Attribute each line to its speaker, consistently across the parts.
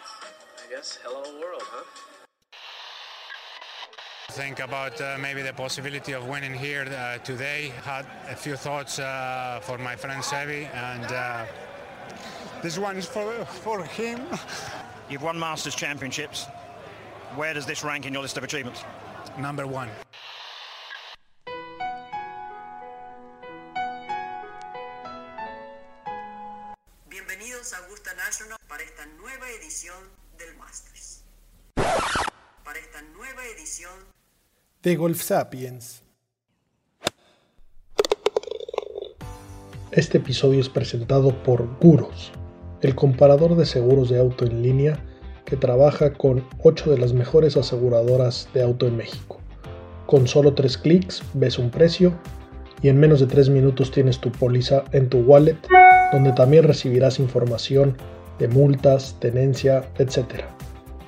Speaker 1: I guess hello world, huh?
Speaker 2: Think about uh, maybe the possibility of winning here uh, today. Had a few thoughts uh, for my friend Sevi, and uh, this one is for for him.
Speaker 3: You've won Masters Championships. Where does this rank in your list of achievements?
Speaker 2: Number one.
Speaker 4: De Golf Sapiens. Este episodio es presentado por Guros, el comparador de seguros de auto en línea que trabaja con 8 de las mejores aseguradoras de auto en México. Con solo 3 clics ves un precio y en menos de 3 minutos tienes tu póliza en tu wallet, donde también recibirás información de multas, tenencia, etc.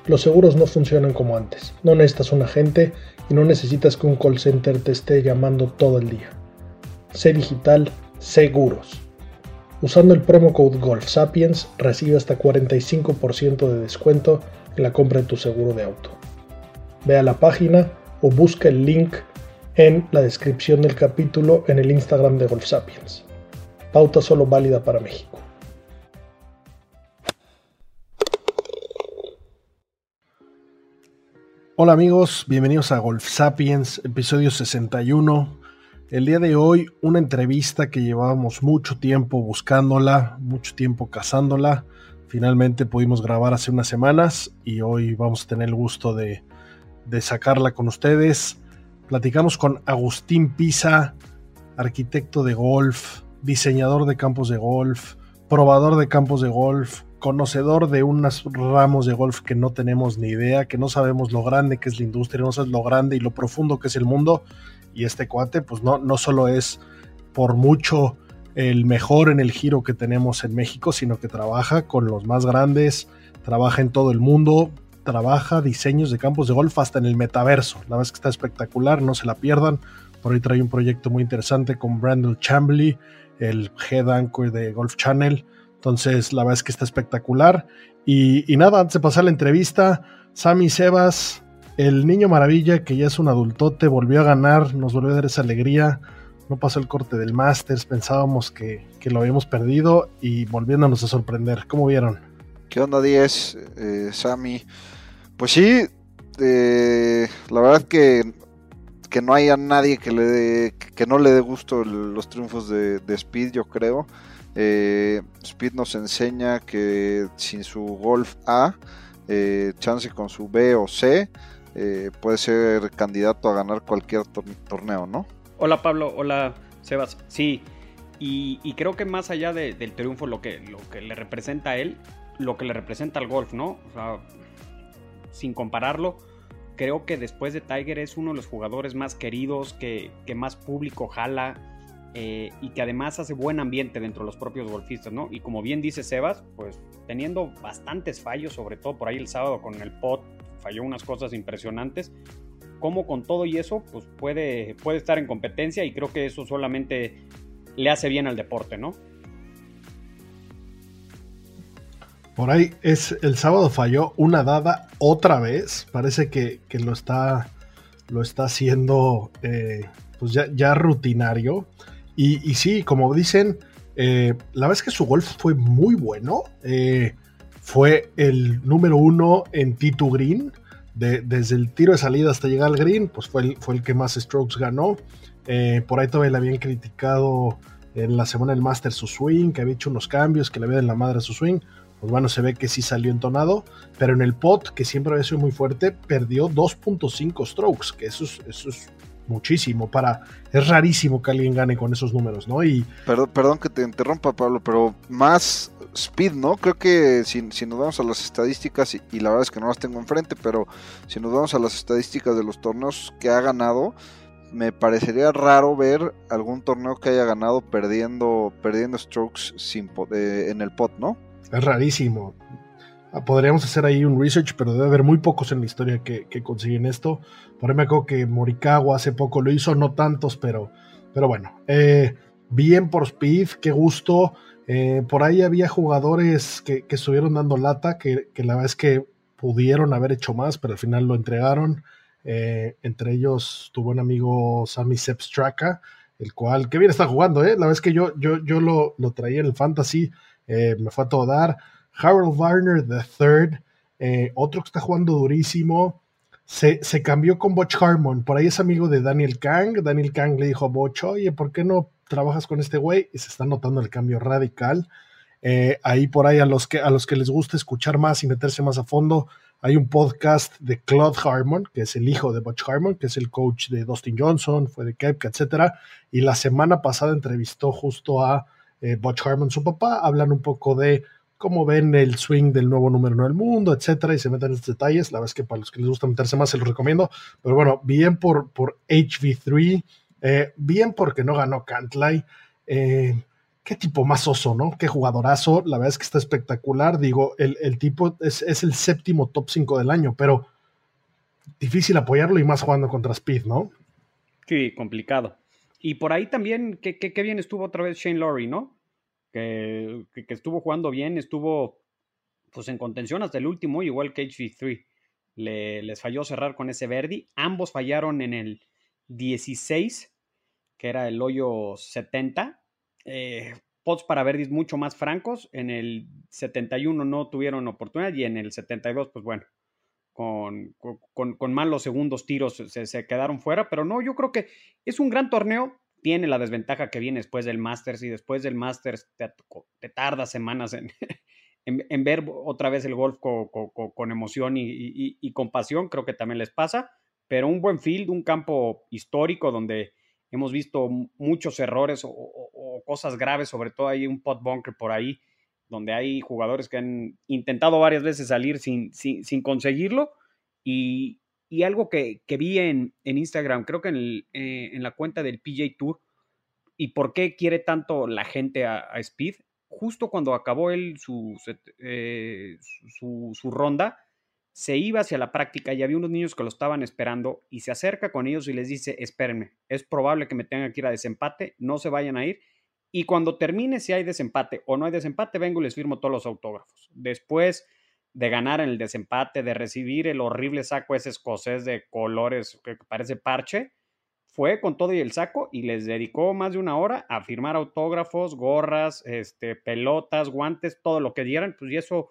Speaker 4: Los seguros no funcionan como antes. No necesitas un agente y no necesitas que un call center te esté llamando todo el día. Sé digital, seguros. Usando el promo code GolfSapiens recibe hasta 45% de descuento en la compra de tu seguro de auto. Ve a la página o busca el link en la descripción del capítulo en el Instagram de Golf Sapiens. Pauta solo válida para México. Hola amigos, bienvenidos a Golf Sapiens, episodio 61. El día de hoy una entrevista que llevábamos mucho tiempo buscándola, mucho tiempo cazándola. Finalmente pudimos grabar hace unas semanas y hoy vamos a tener el gusto de, sacarla con ustedes. Platicamos con Agustín Pisa, arquitecto de golf, diseñador de campos de golf, probador de campos de golf, conocedor de unos ramos de golf que no tenemos ni idea, que no sabemos lo grande que es la industria, no sabemos lo grande y lo profundo que es el mundo. Y este cuate, pues no, no solo es por mucho el mejor en el giro que tenemos en México, sino que trabaja con los más grandes, trabaja en todo el mundo, trabaja diseños de campos de golf hasta en el metaverso. La verdad es que está espectacular, no se la pierdan. Por ahí trae un proyecto muy interesante con Brandon Chambly, el head anchor de Golf Channel. Entonces, la verdad es que está espectacular. Y, nada, antes de pasar la entrevista, Sammy Sebas, el niño maravilla que ya es un adultote, volvió a ganar, nos volvió a dar esa alegría. No pasó el corte del Masters, pensábamos que, que lo habíamos perdido y volviéndonos a sorprender. ¿Cómo vieron?
Speaker 5: ¿Qué onda 10, eh, Sammy? Pues sí, eh, la verdad que, que no haya nadie que, le que no le dé gusto los triunfos de, de Speed, yo creo. Eh, Speed nos enseña que sin su Golf A, eh, chance con su B o C, eh, puede ser candidato a ganar cualquier tor- torneo, ¿no?
Speaker 6: Hola Pablo, hola Sebas. Sí, y, creo que más allá de- del triunfo, lo que, lo que le representa a él, lo que le representa al golf, ¿no? O sea, sin compararlo, creo que después de Tiger es uno de los jugadores más queridos, que, que más público jala eh, y que además hace buen ambiente dentro de los propios golfistas, ¿no? Y como bien dice Sebas, pues teniendo bastantes fallos, sobre todo por ahí el sábado con el pot, falló unas cosas impresionantes cómo con todo y eso, pues puede, puede estar en competencia y creo que eso solamente le hace bien al deporte, ¿no?
Speaker 4: Por ahí es el sábado falló una dada otra vez. Parece que, que lo está lo está haciendo eh, pues ya, ya rutinario. Y, sí, como dicen, eh, la verdad es que su golf fue muy bueno. Eh, fue el número uno en T2 Green. De- desde el tiro de salida hasta llegar al green, pues fue el, que más strokes ganó. Eh, por ahí todavía le habían criticado en la semana del Master su swing, que había hecho unos cambios, que le había en la madre su swing pues bueno, se ve que sí salió entonado, pero en el pot, que siempre había sido muy fuerte, perdió 2.5 strokes, que eso es, eso es muchísimo para... Es rarísimo que alguien gane con esos números, ¿no? Y
Speaker 5: Perdón, perdón que te interrumpa, Pablo, pero más speed, ¿no? Creo que si, si nos vamos a las estadísticas, y, y la verdad es que no las tengo enfrente, pero si nos vamos a las estadísticas de los torneos que ha ganado, me parecería raro ver algún torneo que haya ganado perdiendo, perdiendo strokes sin eh, en el pot, ¿no?
Speaker 4: es rarísimo. Ah, Podríamos hacer ahí un research, pero debe haber muy pocos en la historia que, que consiguen esto. Por me acuerdo que Morikawa hace poco lo hizo, no tantos, pero, pero bueno. Eh, bien por Speed, qué gusto. Eh, por ahí había jugadores que, estuvieron dando lata, que, la verdad es que pudieron haber hecho más, pero al final lo entregaron. Eh, entre ellos tuvo un amigo Sammy Sepstraka, el cual, que bien está jugando, ¿eh? La vez que yo, yo, yo lo, lo traía en el fantasy, me fue a todo dar. Harold Warner III, eh, otro que está jugando durísimo. Se, cambió con Butch Harmon. Por ahí es amigo de Daniel Kang. Daniel Kang le dijo a Butch, oye, ¿por qué no trabajas con este güey? Y se está notando el cambio radical. Eh, ahí por ahí a los, que, a los que les gusta escuchar más y meterse más a fondo, hay un podcast de Claude Harmon, que es el hijo de Butch Harmon, que es el coach de Dustin Johnson, fue de Kepka, etcétera. Y la semana pasada entrevistó justo a eh, Butch Harmon, su papá. Hablan un poco de cómo ven el swing del nuevo número uno del mundo, etcétera, y se meten en estos detalles. La verdad es que para los que les gusta meterse más se los recomiendo. Pero bueno, bien por, por HV3, eh, bien porque no ganó Cantlay. Eh, qué tipo más oso, ¿no? Qué jugadorazo. La verdad es que está espectacular. Digo, el, el tipo es, es, el séptimo top 5 del año, pero difícil apoyarlo y más jugando contra Speed, ¿no?
Speaker 6: Sí, complicado. Y por ahí también, qué, qué, qué bien estuvo otra vez Shane Laurie, ¿no? Que, estuvo jugando bien, estuvo pues en contención hasta el último, igual que HV3. Le, les falló cerrar con ese Verdi. Ambos fallaron en el 16, que era el hoyo 70 eh, pots para Verdis mucho más francos. En el 71 no tuvieron oportunidad y en el 72, pues bueno, con, con, con malos segundos tiros se, quedaron fuera. Pero no, yo creo que es un gran torneo. Tiene la desventaja que viene después del Masters y después del Masters te, te tarda semanas en, ver otra vez el golf con, emoción y, y, con pasión. Creo que también les pasa. Pero un buen field, un campo histórico donde hemos visto muchos errores o, cosas graves, sobre todo hay un pot bunker por ahí, donde hay jugadores que han intentado varias veces salir sin, sin conseguirlo. Y, y, algo que, que vi en, en, Instagram, creo que en, eh, en, la cuenta del PJ Tour, y por qué quiere tanto la gente a, a Speed, justo cuando acabó él su, eh, su, su ronda, se iba hacia la práctica y había unos niños que lo estaban esperando y se acerca con ellos y les dice, espérenme, es probable que me tenga que ir a desempate, no se vayan a ir y cuando termine si hay desempate o no hay desempate, vengo y les firmo todos los autógrafos. Después de ganar en el desempate, de recibir el horrible saco ese escocés de colores que parece parche, fue con todo y el saco y les dedicó más de una hora a firmar autógrafos, gorras, este, pelotas, guantes, todo lo que dieran, pues y eso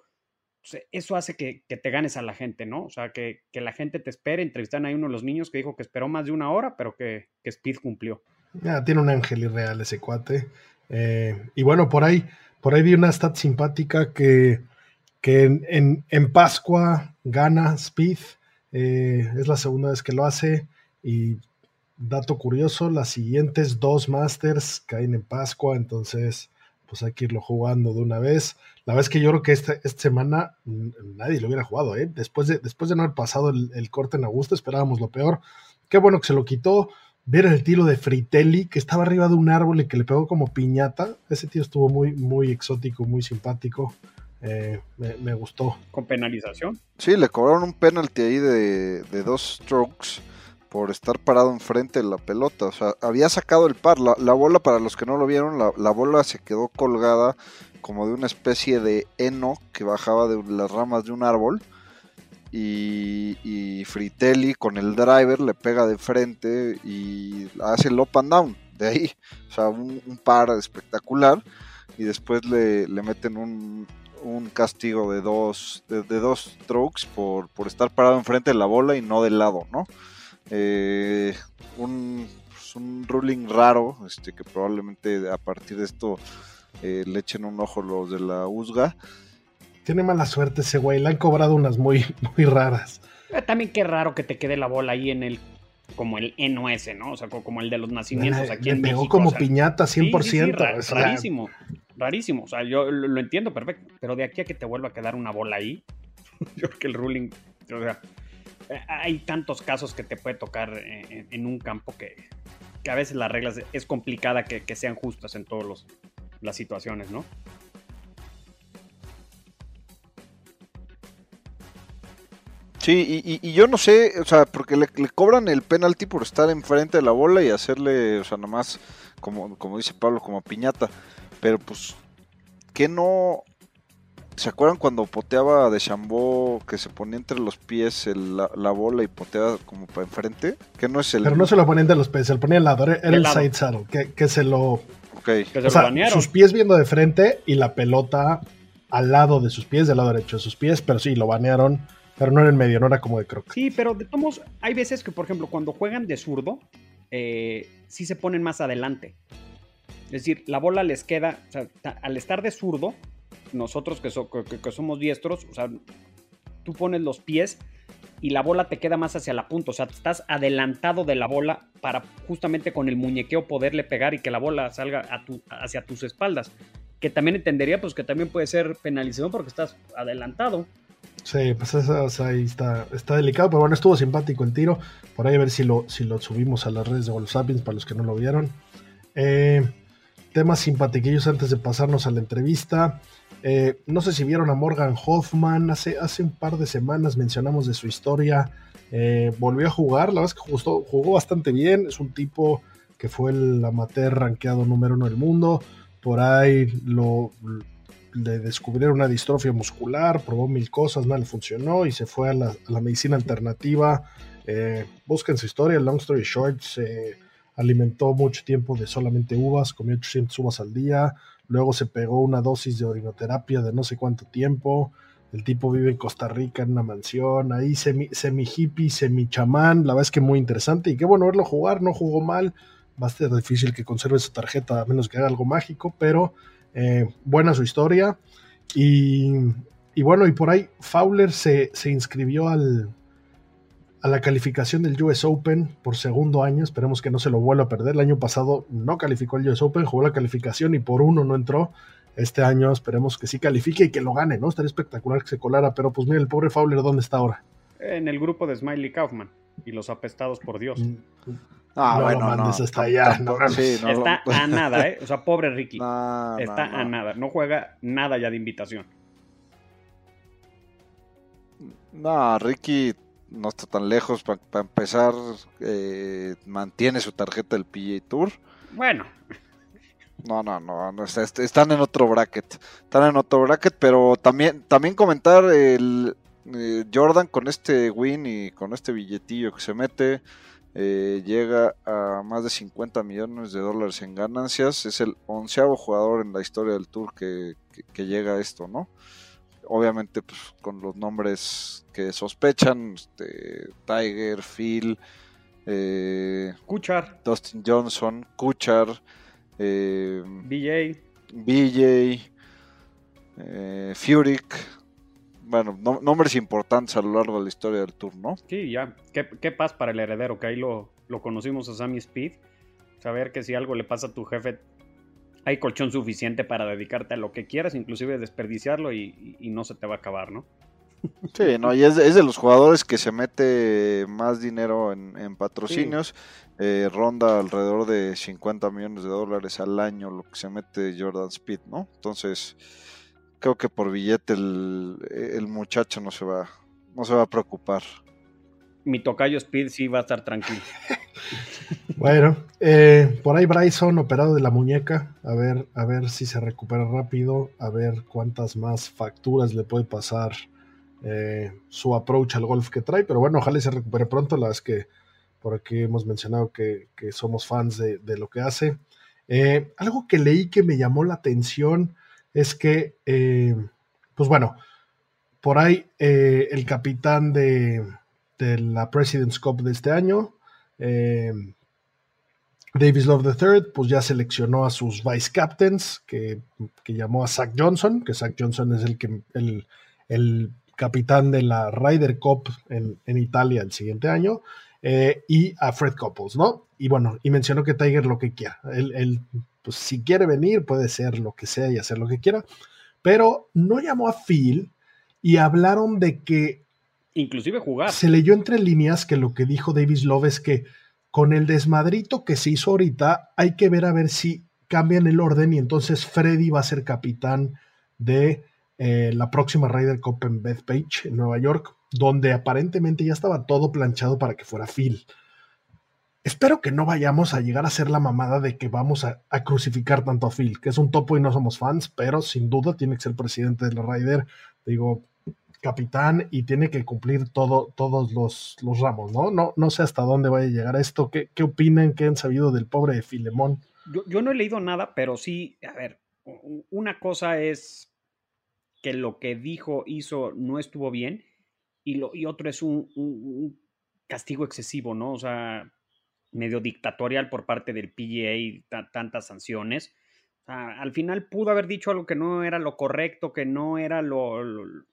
Speaker 6: eso hace que, que, te ganes a la gente, ¿no? O sea, que, que, la gente te espere. Entrevistan a uno de los niños que dijo que esperó más de una hora, pero que, que Speed cumplió.
Speaker 4: Tiene un ángel irreal ese cuate. Eh, y bueno, por ahí, por ahí vi una stat simpática que, que en, en, Pascua gana Speed. Eh, es la segunda vez que lo hace. Y dato curioso, las siguientes dos Masters caen en Pascua, entonces pues hay que irlo jugando de una vez. La es que yo creo que esta, esta semana nadie lo hubiera jugado, ¿eh? Después de, después de no haber pasado el, el, corte en Augusta, esperábamos lo peor. Qué bueno que se lo quitó. Ver el tiro de Fritelli, que estaba arriba de un árbol y que le pegó como piñata. Ese tío estuvo muy, muy exótico, muy simpático. Eh, me, me, gustó.
Speaker 6: ¿Con penalización?
Speaker 5: Sí, le cobraron un penalti ahí de, de dos strokes por estar parado enfrente de la pelota. O sea, había sacado el par. La, la bola, para los que no lo vieron, la, la, bola se quedó colgada como de una especie de heno que bajaba de las ramas de un árbol. Y, y Fritelli con el driver le pega de frente y hace el up and down de ahí. O sea, un, un par espectacular. Y después le, le meten un, un, castigo de dos, de, de dos strokes por, por estar parado enfrente de la bola y no del lado, ¿no? Eh, un, pues un, ruling raro, este, que probablemente a partir de esto eh, le echen un ojo los de la USGA.
Speaker 4: Tiene mala suerte ese güey, le han cobrado unas muy, muy raras.
Speaker 6: También qué raro que te quede la bola ahí en el como el NOS, ¿no? O sea, como el de los nacimientos aquí
Speaker 4: le
Speaker 6: en
Speaker 4: pegó
Speaker 6: México.
Speaker 4: como
Speaker 6: o sea,
Speaker 4: piñata 100%.
Speaker 6: Sí, sí, sí, ra
Speaker 4: o sea,
Speaker 6: rarísimo, rarísimo. O sea, yo lo, lo, entiendo perfecto. Pero de aquí a que te vuelva a quedar una bola ahí, yo creo que el ruling, o sea, hay tantos casos que te puede tocar en, en un campo que, que, a veces las reglas es complicada que, que sean justas en todas las situaciones, ¿no?
Speaker 5: Sí, y, y, y, yo no sé, o sea, porque le, le, cobran el penalti por estar enfrente de la bola y hacerle, o sea, nomás, como, como dice Pablo, como piñata. Pero pues ¿qué no? ¿Se acuerdan cuando poteaba de Chambó que se ponía entre los pies el- la, la bola y poteaba como para enfrente? ¿Qué no es el.
Speaker 4: Pero no se lo ponía entre los pies, se lo ponía al lado. Era,
Speaker 6: Del
Speaker 4: el
Speaker 6: lado.
Speaker 4: side saddle, que, que se lo.
Speaker 5: Ok.
Speaker 6: Que se
Speaker 4: O
Speaker 6: lo
Speaker 4: sea,
Speaker 6: banearon.
Speaker 4: sus pies viendo de frente y la pelota al lado de sus pies, del lado derecho de sus pies, pero sí, lo banearon, pero no en el medio, no era como de croc.
Speaker 6: Sí, pero de todos hay veces que, por ejemplo, cuando juegan de zurdo, eh, sí se ponen más adelante. Es decir, la bola les queda, al estar de zurdo, nosotros que, so- que somos diestros, o sea, tú pones los pies y la bola te queda más hacia la punta, o sea, estás adelantado de la bola para justamente con el muñequeo poderle pegar y que la bola salga a tu- hacia tus espaldas. Que también entendería, pues que también puede ser penalización porque estás adelantado.
Speaker 4: Sí, pues ahí está, está delicado, pero bueno, estuvo simpático el tiro. Por ahí a ver si lo, si lo subimos a las redes de Wolf Sapiens para los que no lo vieron. Eh, temas simpatiquillos antes de pasarnos a la entrevista. Eh, no sé si vieron a Morgan Hoffman, hace, hace un par de semanas mencionamos de su historia. Eh, volvió a jugar, la verdad es que jugó, jugó bastante bien. Es un tipo que fue el amateur rankeado número uno del mundo. Por ahí lo, le descubrieron una distrofia muscular, probó mil cosas, nada le funcionó y se fue a la, medicina alternativa. Eh, busquen su historia, long story short, se alimentó mucho tiempo de solamente uvas, comió 800 uvas al día, luego se pegó una dosis de orinoterapia de no sé cuánto tiempo. El tipo vive en Costa Rica en una mansión, ahí semi, semi hippie, semi chamán, la verdad es que muy interesante y qué bueno verlo jugar, no jugó mal, va a ser difícil que conserve su tarjeta a menos que haga algo mágico, pero eh, buena su historia. Y, bueno, y por ahí Fowler se, se inscribió al, a la calificación del US Open por segundo año. Esperemos que no se lo vuelva a perder. El año pasado no calificó el US Open, jugó la calificación y por uno no entró. Este año esperemos que sí califique y que lo gane, ¿no? Estaría espectacular que se colara, pero pues mira, el pobre Fowler, ¿dónde está ahora?
Speaker 6: En el grupo de Smiley Kaufman y los apestados por Dios.
Speaker 5: Ah,
Speaker 4: No
Speaker 5: bueno, no,
Speaker 4: hasta allá,
Speaker 5: tampoco-
Speaker 4: no.
Speaker 5: sí, no,
Speaker 6: Está a nada, ¿eh? O sea, pobre Ricky.
Speaker 5: No,
Speaker 6: Está
Speaker 5: no,
Speaker 6: a
Speaker 5: no.
Speaker 6: nada. No juega nada ya de invitación.
Speaker 5: No, Ricky no está tan lejos. Para empezar, eh, mantiene su tarjeta del PGA Tour.
Speaker 6: Bueno,
Speaker 5: No, no, no, no, está- est- están en otro bracket. Están en otro bracket, pero también, también comentar el eh, Jordan con este win y con este billetillo que se mete. eh, llega a más de 50 millones de dólares en ganancias. Es el onceavo jugador en la historia del tour que, que- que llega a esto, ¿no? Obviamente, pues con los nombres que sospechan: este, Tiger, Phil, eh,
Speaker 6: Kuchar,
Speaker 5: Dustin Johnson, Kuchar, eh,
Speaker 6: BJ.
Speaker 5: BJ, eh, Furyk. Bueno, no- nombres importantes a lo largo de la historia del tour, ¿no?
Speaker 6: Sí, ya. ¿Qué, qué paz para el heredero? Que ahí lo, lo conocimos a Sammy Speed. Saber que si algo le pasa a tu jefe, hay colchón suficiente para dedicarte a lo que quieras, inclusive desperdiciarlo y, y- y no se te va a acabar, ¿no?
Speaker 5: Sí, no, y es de, es de los jugadores que se mete más dinero en, en patrocinios. eh, ronda alrededor de 50 millones de dólares al año lo que se mete Jordan Speed, ¿no? Entonces, creo que por billete el, el muchacho no se va, no se va a preocupar.
Speaker 6: Mi tocayo Speed sí va a estar tranquilo.
Speaker 4: Bueno, eh, por ahí Bryson operado de la muñeca, a ver, a ver si se recupera rápido, a ver cuántas más facturas le puede pasar eh, su approach al golf que trae, pero bueno, ojalá y se recupere pronto, la verdad es que por aquí hemos mencionado que, que somos fans de, de lo que hace. Eh, algo que leí que me llamó la atención es que, eh, pues bueno, por ahí eh, el capitán de, de la President's Cup de este año, eh, Davis Love III, pues ya seleccionó a sus vice captains, que, que llamó a Zach Johnson, que Zach Johnson es el, que, el, el capitán de la Ryder Cup en, en Italia el siguiente año, y a Fred Couples, ¿no? Y bueno, y mencionó que Tiger lo que quiera. Él, él, pues si quiere venir, puede ser lo que sea y hacer lo que quiera, pero no llamó a Phil y hablaron de que
Speaker 6: Inclusive jugar.
Speaker 4: se leyó entre líneas que lo que dijo Davis Love es que con el desmadrito que se hizo ahorita, hay que ver a ver si cambian el orden y entonces Freddy va a ser capitán de eh, la próxima Ryder Cup en Bethpage, en Nueva York, donde aparentemente ya estaba todo planchado para que fuera Phil. Espero que no vayamos a llegar a ser la mamada de que vamos a, crucificar tanto a Phil, que es un topo y no somos fans, pero sin duda tiene que ser presidente de la Ryder, digo, capitán y tiene que cumplir todo, todos los, los, ramos, ¿no? ¿no? No sé hasta dónde vaya a llegar esto. ¿Qué, qué opinan? ¿Qué han sabido del pobre Filemón?
Speaker 6: Yo, yo no he leído nada, pero sí, a ver, una cosa es que lo que dijo, hizo, no estuvo bien, y, lo, y otro es un castigo excesivo, ¿no? O sea, medio dictatorial por parte del PGA, tantas sanciones. al final pudo haber dicho algo que no era lo correcto, que no era lo, lo,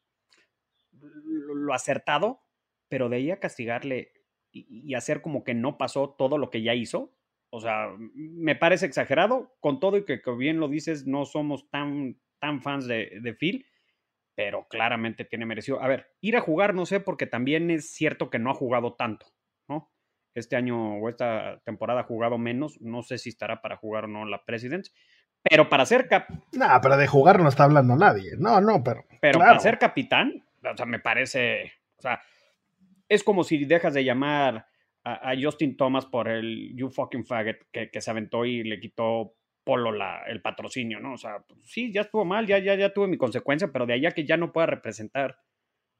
Speaker 6: acertado, pero de ahí a castigarle y, hacer como que no pasó todo lo que ya hizo, o sea, me parece exagerado, con todo y que, bien lo dices, no somos tan, tan fans de, de Phil, pero claramente tiene merecido. A ver, ir a jugar no sé, porque también es cierto que no ha jugado tanto. Este año o esta temporada ha jugado menos. No sé si estará para jugar o no la Presidents. Pero para ser cap...
Speaker 4: No, pero de jugar no está hablando nadie. No, no, pero.
Speaker 6: Pero para ser capitán, o sea, me parece. O sea, es como si dejas de llamar a, Justin Thomas por el You fucking faggot que, que, se aventó y le quitó Polo la, el patrocinio, ¿no? O sea, pues, sí, ya estuvo mal, ya, ya, ya tuve mi consecuencia, pero de allá que ya no pueda representar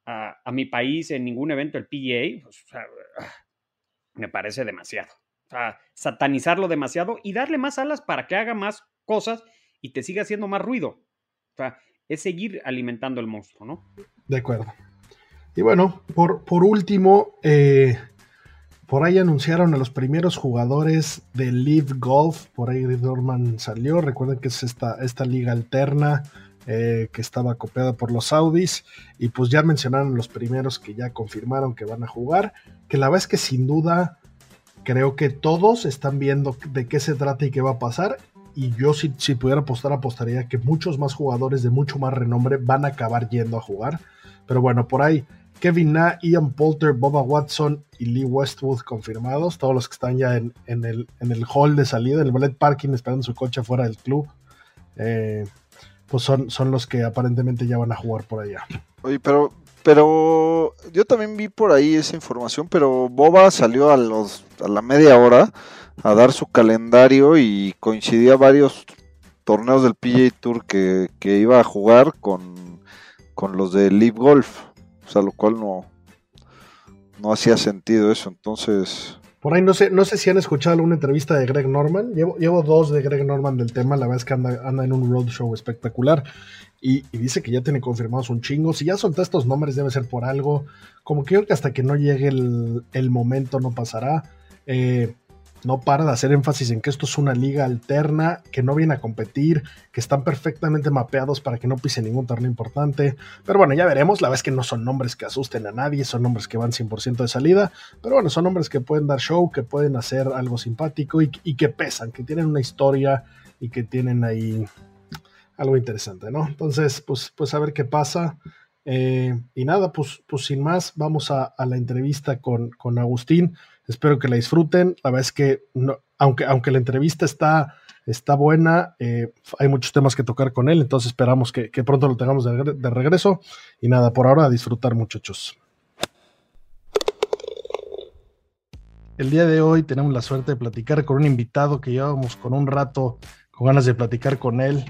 Speaker 6: a, a mi país en ningún evento el PGA, pues, o sea, me parece demasiado. O sea, satanizarlo demasiado y darle más alas para que haga más cosas y te siga haciendo más ruido. O sea, es seguir alimentando el monstruo, ¿no?
Speaker 4: De acuerdo. Y bueno, por, por último, eh, por ahí anunciaron a los primeros jugadores de Live Golf. Por ahí Norman salió. Recuerden que es esta, esta liga alterna eh, que estaba copiada por los Saudis. Y pues ya mencionaron los primeros que ya confirmaron que van a jugar. Que la verdad es que sin duda creo que todos están viendo de qué se trata y qué va a pasar. Y yo si, si pudiera apostar, apostaría que muchos más jugadores de mucho más renombre van a acabar yendo a jugar. Pero bueno, por ahí Kevin Na, Ian Poulter, Boba Watson y Lee Westwood confirmados. Todos los que están ya en, el, en el hall de salida, en el ballet parking, esperando su coche fuera del club. Eh, pues son, son los que aparentemente ya van a jugar por allá.
Speaker 5: Oye, pero, pero yo también vi por ahí esa información, pero Boba salió a, los, a la media hora a dar su calendario y coincidía varios torneos del PGA Tour que, iba a jugar con, con los de Live Golf. O sea, lo cual no, no hacía sentido eso. Entonces,
Speaker 4: por ahí no sé, no sé si han escuchado alguna entrevista de Greg Norman. Llevo, llevo dos de Greg Norman del tema. La verdad es que anda, anda en un roadshow espectacular. Y, dice que ya tiene confirmados un chingo. Si ya soltó estos nombres, debe ser por algo. Como que creo que hasta que no llegue el, el momento no pasará. Eh, no para de hacer énfasis en que esto es una liga alterna, que no viene a competir, que están perfectamente mapeados para que no pise ningún torneo importante. Pero bueno, ya veremos. La verdad es que no son nombres que asusten a nadie, son nombres que van 100% de salida. Pero bueno, son nombres que pueden dar show, que pueden hacer algo simpático y, que pesan, que tienen una historia y que tienen ahí algo interesante, ¿no? Entonces, pues, pues a ver qué pasa. Eh, y nada, pues, pues sin más, vamos a, la entrevista con, con Agustín. Espero que la disfruten. La verdad es que, aunque, aunque la entrevista está, está buena, eh, hay muchos temas que tocar con él, entonces esperamos que, pronto lo tengamos de, regreso. Y nada, por ahora a disfrutar muchachos. El día de hoy tenemos la suerte de platicar con un invitado que llevábamos con un rato con ganas de platicar con él.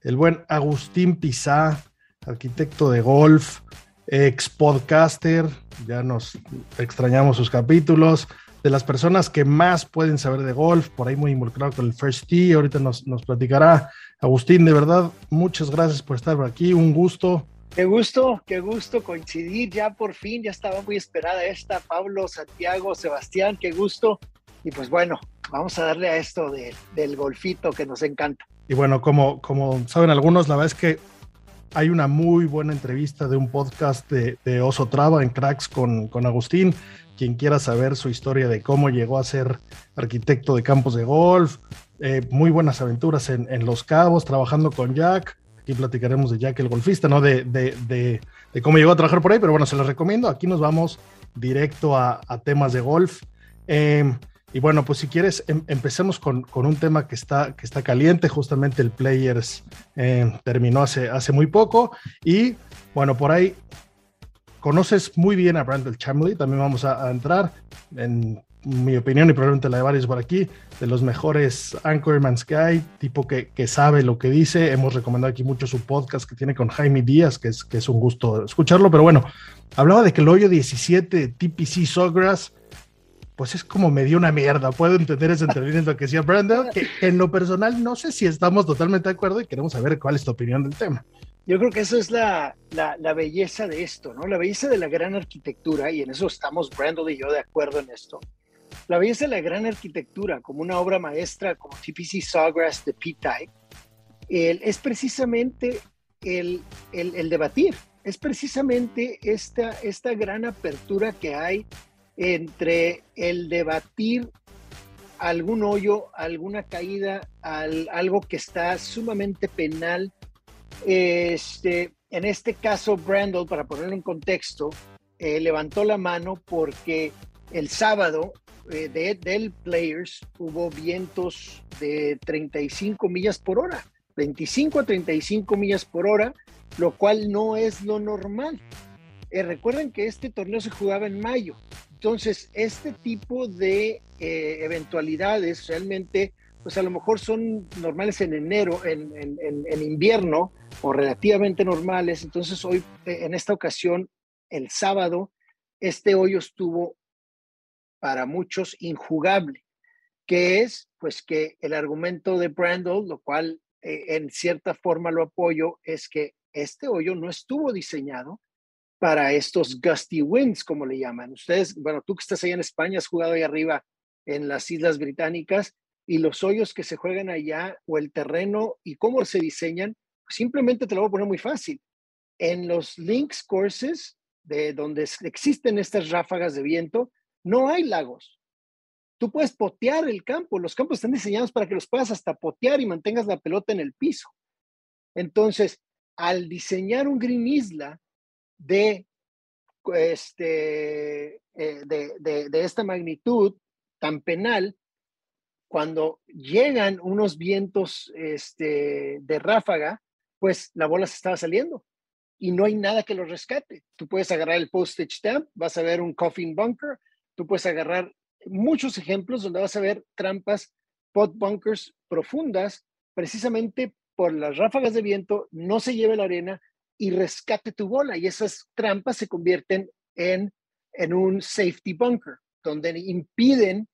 Speaker 4: El buen Agustín Pizá, arquitecto de golf, ex podcaster, ya nos extrañamos sus capítulos, de las personas que más pueden saber de golf, por ahí muy involucrado con el First Tee, ahorita nos, nos platicará. Agustín, de verdad, muchas gracias por estar aquí, un gusto.
Speaker 7: Qué gusto, qué gusto coincidir, ya por fin, ya estaba muy esperada esta, Pablo, Santiago, Sebastián, qué gusto. Y pues bueno, vamos a darle a esto del golfito que nos encanta.
Speaker 4: Y bueno, como, como saben algunos, la verdad es que hay una muy buena entrevista de un podcast de, Oso Traba en Cracks con, con, Agustín. Quien quiera saber su historia de cómo llegó a ser arquitecto de campos de golf, eh, muy buenas aventuras en, Los Cabos, trabajando con Jack. Aquí platicaremos de Jack el golfista, ¿no? De, de, cómo llegó a trabajar por ahí, pero bueno, se los recomiendo. Aquí nos vamos directo a, temas de golf. Eh, y bueno, pues si quieres, em, empecemos con, un tema que está, que está caliente. Justamente el Players eh, terminó hace, hace muy poco. Y bueno, por ahí conoces muy bien a Brandon Chamley. También vamos a, entrar en mi opinión y probablemente la de varios por aquí, de los mejores Anchormans que hay, tipo que, que, sabe lo que dice. Hemos recomendado aquí mucho su podcast que tiene con Jaime Díaz, que es, que es un gusto escucharlo, pero bueno, hablaba de que el hoyo 17 TPC Sawgrass, pues es como medio una mierda. Puedo entender ese entendimiento que decía Brandon, que, que en lo personal no sé si estamos totalmente de acuerdo y queremos saber cuál es tu opinión del tema.
Speaker 7: Yo creo que eso es la, la, la, belleza de esto, ¿no? La belleza de la gran arquitectura, y en eso estamos Brandon y yo de acuerdo en esto. La belleza de la gran arquitectura, como una obra maestra como TPC Sawgrass de P-Type, es precisamente el, el, el, debatir, es precisamente esta, esta gran apertura que hay entre el debatir algún hoyo, alguna caída, al, algo que está sumamente penal este, en este caso, Brandel, para ponerlo en contexto, eh, levantó la mano porque el sábado eh, de, del Players hubo vientos de 35 millas por hora, 25 a 35 millas por hora, lo cual no es lo normal. Eh, recuerden que este torneo se jugaba en mayo, entonces este tipo de eventualidades realmente pues a lo mejor son normales en enero, en, en, invierno, o relativamente normales. Entonces hoy, eh, en esta ocasión, el sábado, este hoyo estuvo para muchos injugable, que es pues que el argumento de Brandel, lo cual eh, en cierta forma lo apoyo, es que este hoyo no estuvo diseñado para estos gusty winds, como le llaman. Ustedes, bueno, tú que estás ahí en España, has jugado ahí arriba en las Islas Británicas, y los hoyos que se juegan allá o el terreno y cómo se diseñan, simplemente te lo voy a poner muy fácil. En los links courses, de donde existen estas ráfagas de viento, no hay lagos. Tú puedes potear el campo. Los campos están diseñados para que los puedas hasta potear y mantengas la pelota en el piso. Entonces, al diseñar un Green Isla de, este, eh, de, de, de esta magnitud tan penal, cuando llegan unos vientos este, de ráfaga, pues la bola se estaba saliendo y no hay nada que lo rescate. Tú puedes agarrar el postage stamp, vas a ver un coffin bunker, tú puedes agarrar muchos ejemplos donde vas a ver trampas, pot bunkers profundas, precisamente por las ráfagas de viento, no se lleve la arena y rescate tu bola. Y esas trampas se convierten en, en un safety bunker, donde impiden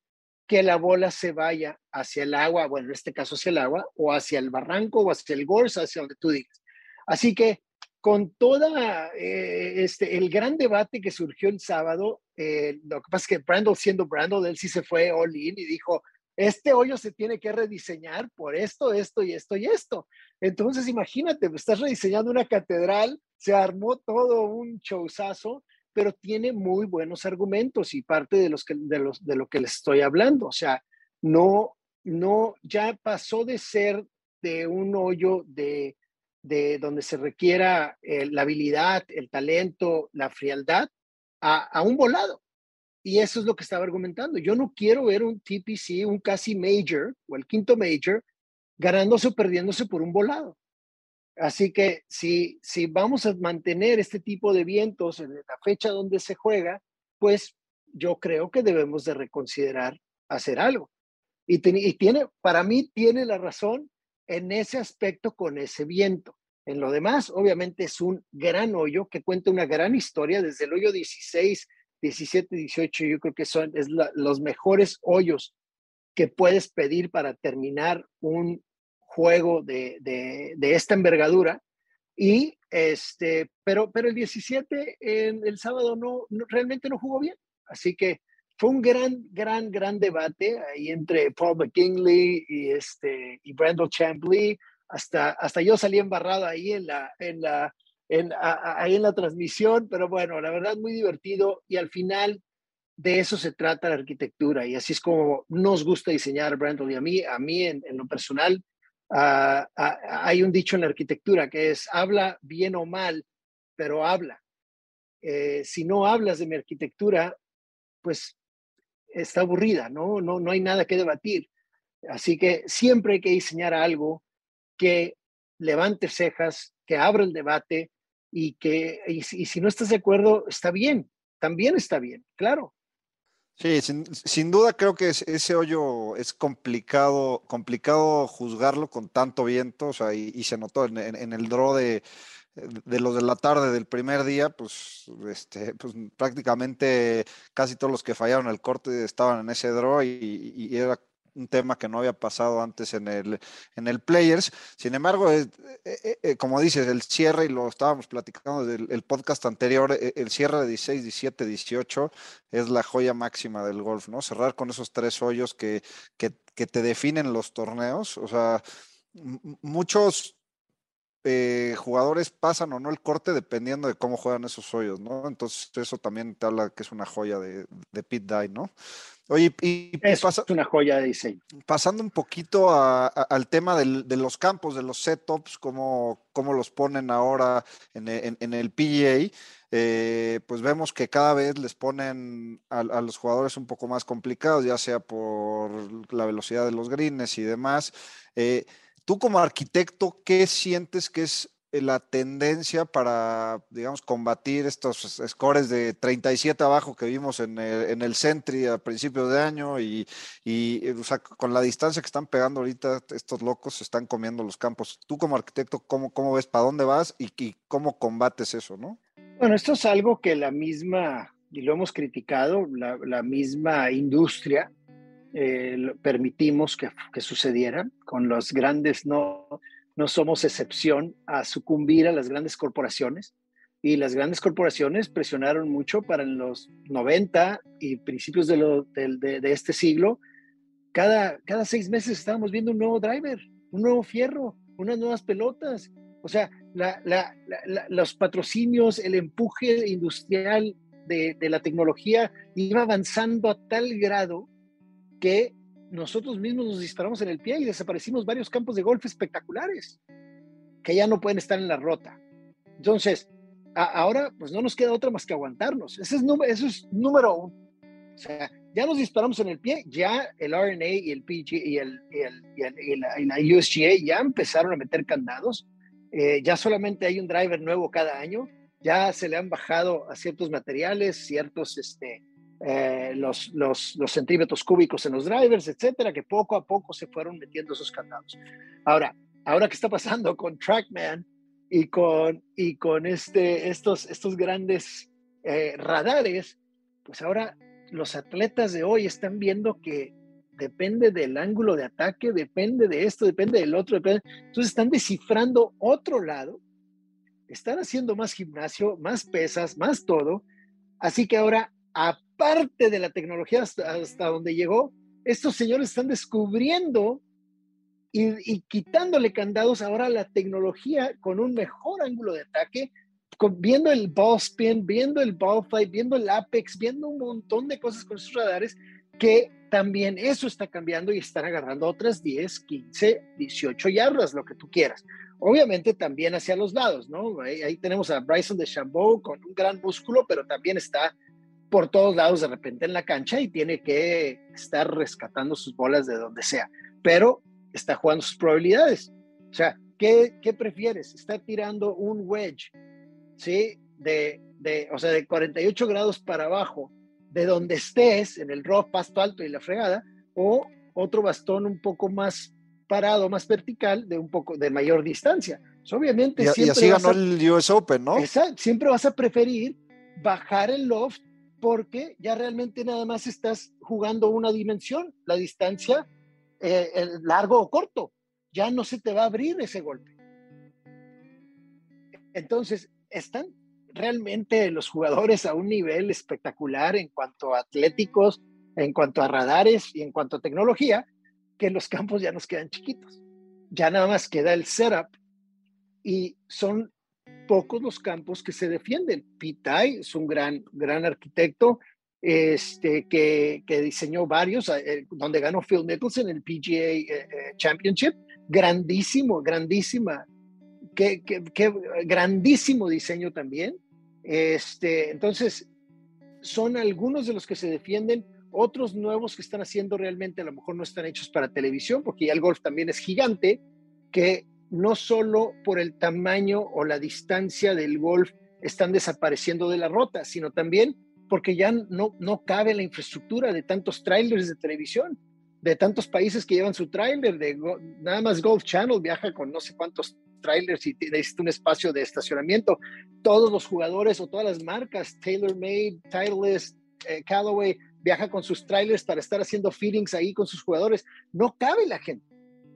Speaker 7: que la bola se vaya hacia el agua, bueno, en este caso hacia el agua, o hacia el barranco, o hacia el gorsa, hacia donde tú digas. Así que con toda eh, este, el gran debate que surgió el sábado, eh, lo que pasa es que Brandon, siendo Brandon, él sí se fue all in y dijo, este hoyo se tiene que rediseñar por esto, esto y esto y esto. Entonces, imagínate, estás rediseñando una catedral, se armó todo un showzazo pero tiene muy buenos argumentos y parte de, los que, de, los, de lo que les estoy hablando. O sea, no, no, ya pasó de ser de un hoyo de, de donde se requiera eh, la habilidad, el talento, la frialdad, a, a, un volado. Y eso es lo que estaba argumentando. Yo no quiero ver un TPC, un casi major o el quinto major, ganándose o perdiéndose por un volado. Así que si, si vamos a mantener este tipo de vientos en la fecha donde se juega, pues yo creo que debemos de reconsiderar hacer algo. Y, y tiene, para mí tiene la razón en ese aspecto con ese viento. En lo demás, obviamente es un gran hoyo que cuenta una gran historia desde el hoyo 16, 17, 18. Yo creo que son es los mejores hoyos que puedes pedir para terminar un juego de, de, esta envergadura. Y este, pero, pero el 17, en el sábado, no, realmente no jugó bien. Así que fue un gran, gran, gran debate ahí entre Paul McKinley y, este, y Brandon. Hasta, hasta yo salí embarrado ahí en la, en la, en, ahí en la transmisión, pero bueno, la verdad muy divertido y al final de eso se trata la arquitectura y así es como nos gusta diseñar Brandon y a mí, a mí en, en lo personal ah, hay un dicho en la arquitectura que es, habla bien o mal, pero habla. Eh, si no hablas de mi arquitectura, pues está aburrida, ¿no? No, no hay nada que debatir. Así que siempre hay que diseñar algo que levante cejas, que abra el debate y que, y, y si no estás de acuerdo, está bien, también está bien, claro.
Speaker 5: Sí, sin, duda creo que ese hoyo es complicado, complicado juzgarlo con tanto viento, o sea, y, se notó en, el draw de, de los de la tarde del primer día, pues, este, pues prácticamente casi todos los que fallaron el corte estaban en ese draw y, y era un tema que no había pasado antes en el, en el Players. Sin embargo, eh, eh, eh, como dices, el cierre, y lo estábamos platicando del el podcast anterior, el cierre de 16, 17, 18 es la joya máxima del golf, ¿no? Cerrar con esos tres hoyos que, que, te definen los torneos. O sea, muchos jugadores pasan o no el corte dependiendo de cómo juegan esos hoyos, ¿no? Entonces eso también te habla que es una joya de, de Pit Die, ¿no?
Speaker 7: Oye, y, es una joya de diseño.
Speaker 5: Pasando un poquito al tema de los campos, de los setups, cómo, cómo los ponen ahora en, el PGA, eh, pues vemos que cada vez les ponen a, los jugadores un poco más complicados, ya sea por la velocidad de los greens y demás. Eh, tú como arquitecto, ¿qué sientes que es la tendencia para, digamos, combatir estos scores de 37 abajo que vimos en el, en el Sentry a principios de año y, y o sea, con la distancia que están pegando ahorita, estos locos se están comiendo los campos. Tú como arquitecto, ¿cómo, cómo ves para dónde vas y, cómo combates eso, no?
Speaker 7: Bueno, esto es algo que la misma, y lo hemos criticado, la, la misma industria eh, permitimos que, que sucediera con los grandes no no somos excepción a sucumbir a las grandes corporaciones. Y las grandes corporaciones presionaron mucho para en los 90 y principios de, este siglo. Cada, cada seis meses estábamos viendo un nuevo driver, un nuevo fierro, unas nuevas pelotas. O sea, los patrocinios, el empuje industrial de la tecnología iba avanzando a tal grado que nosotros mismos nos disparamos en el pie y desaparecimos varios campos de golf espectaculares que ya no pueden estar en la rota. Entonces, ahora pues no nos queda otra más que aguantarnos. Ese es, eso es número uno. O sea, ya nos disparamos en el pie, ya el RNA y el PG y, el, y, la, USGA ya empezaron a meter candados. Eh, ya solamente hay un driver nuevo cada año. Ya se le han bajado a ciertos materiales, ciertos este, eh, los, centímetros cúbicos en los drivers, etcétera, que poco a poco se fueron metiendo esos candados. Ahora, ahora qué está pasando con Trackman y con, y con este, estos, estos grandes eh, radares, pues ahora los atletas de hoy están viendo que depende del ángulo de ataque, depende de esto, depende del otro, depende, entonces están descifrando otro lado, están haciendo más gimnasio, más pesas, más todo, así que ahora aparte de la tecnología hasta, donde llegó, estos señores están descubriendo y, quitándole candados ahora la tecnología con un mejor ángulo de ataque, viendo el ball spin, viendo el ball flight, viendo el apex, viendo un montón de cosas con sus radares, que también eso está cambiando y están agarrando otras 10, 15, 18 yardas, lo que tú quieras. Obviamente también hacia los lados, ¿no? Ahí, ahí tenemos a Bryson de Chambeau con un gran músculo, pero también está por todos lados de repente en la cancha y tiene que estar rescatando sus bolas de donde sea, pero está jugando sus probabilidades. O sea, ¿qué, qué prefieres? ¿Está tirando un wedge, ¿sí? De, de, o sea, de 48 grados para abajo, de donde estés, en el rough, pasto alto y la fregada, o otro bastón un poco más parado, más vertical, de un poco de mayor distancia. obviamente,
Speaker 5: y,
Speaker 7: siempre
Speaker 5: así ganó el US Open, ¿no?
Speaker 7: siempre vas a preferir bajar el loft porque ya realmente nada más estás jugando una dimensión, la distancia eh, largo o corto, ya no se te va a abrir ese golpe. Entonces, están realmente los jugadores a un nivel espectacular en cuanto a atléticos, en cuanto a radares y en cuanto a tecnología, que los campos ya nos quedan chiquitos. Ya nada más queda el setup y son pocos los campos que se defienden. Pitai es un gran, gran arquitecto este, que, que diseñó varios, eh, donde ganó Phil Mickelson en el PGA eh, eh, Championship. Grandísimo, grandísima, qué, grandísimo diseño también. Este, entonces, son algunos de los que se defienden. Otros nuevos que están haciendo realmente a lo mejor no están hechos para televisión, porque ya el golf también es gigante, que no solo por el tamaño o la distancia del golf están desapareciendo de la rota, sino también porque ya no, no cabe la infraestructura de tantos trailers de televisión, de tantos países que llevan su trailer, de nada más Golf Channel viaja con no sé cuántos trailers y necesita un espacio de estacionamiento. Todos los jugadores o todas las marcas, TaylorMade, Titleist, eh, Callaway, viaja con sus trailers para estar haciendo feedings ahí con sus jugadores. No cabe la gente.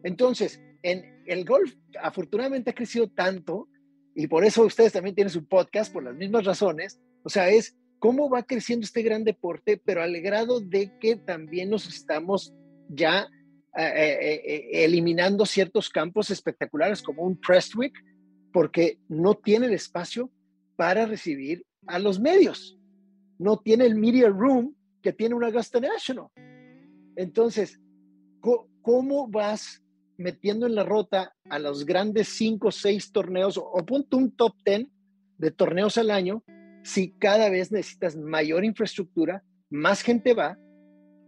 Speaker 7: Entonces, en el golf afortunadamente ha crecido tanto y por eso ustedes también tienen su podcast por las mismas razones. O sea, es cómo va creciendo este gran deporte, pero al grado de que también nos estamos ya eh, eh, eh, eliminando ciertos campos espectaculares como un Prestwick, porque no tiene el espacio para recibir a los medios. No tiene el media room que tiene una Augusta National. Entonces, ¿cómo vas metiendo en la rota a los grandes cinco o seis torneos o, punto un top ten de torneos al año si cada vez necesitas mayor infraestructura, más gente va,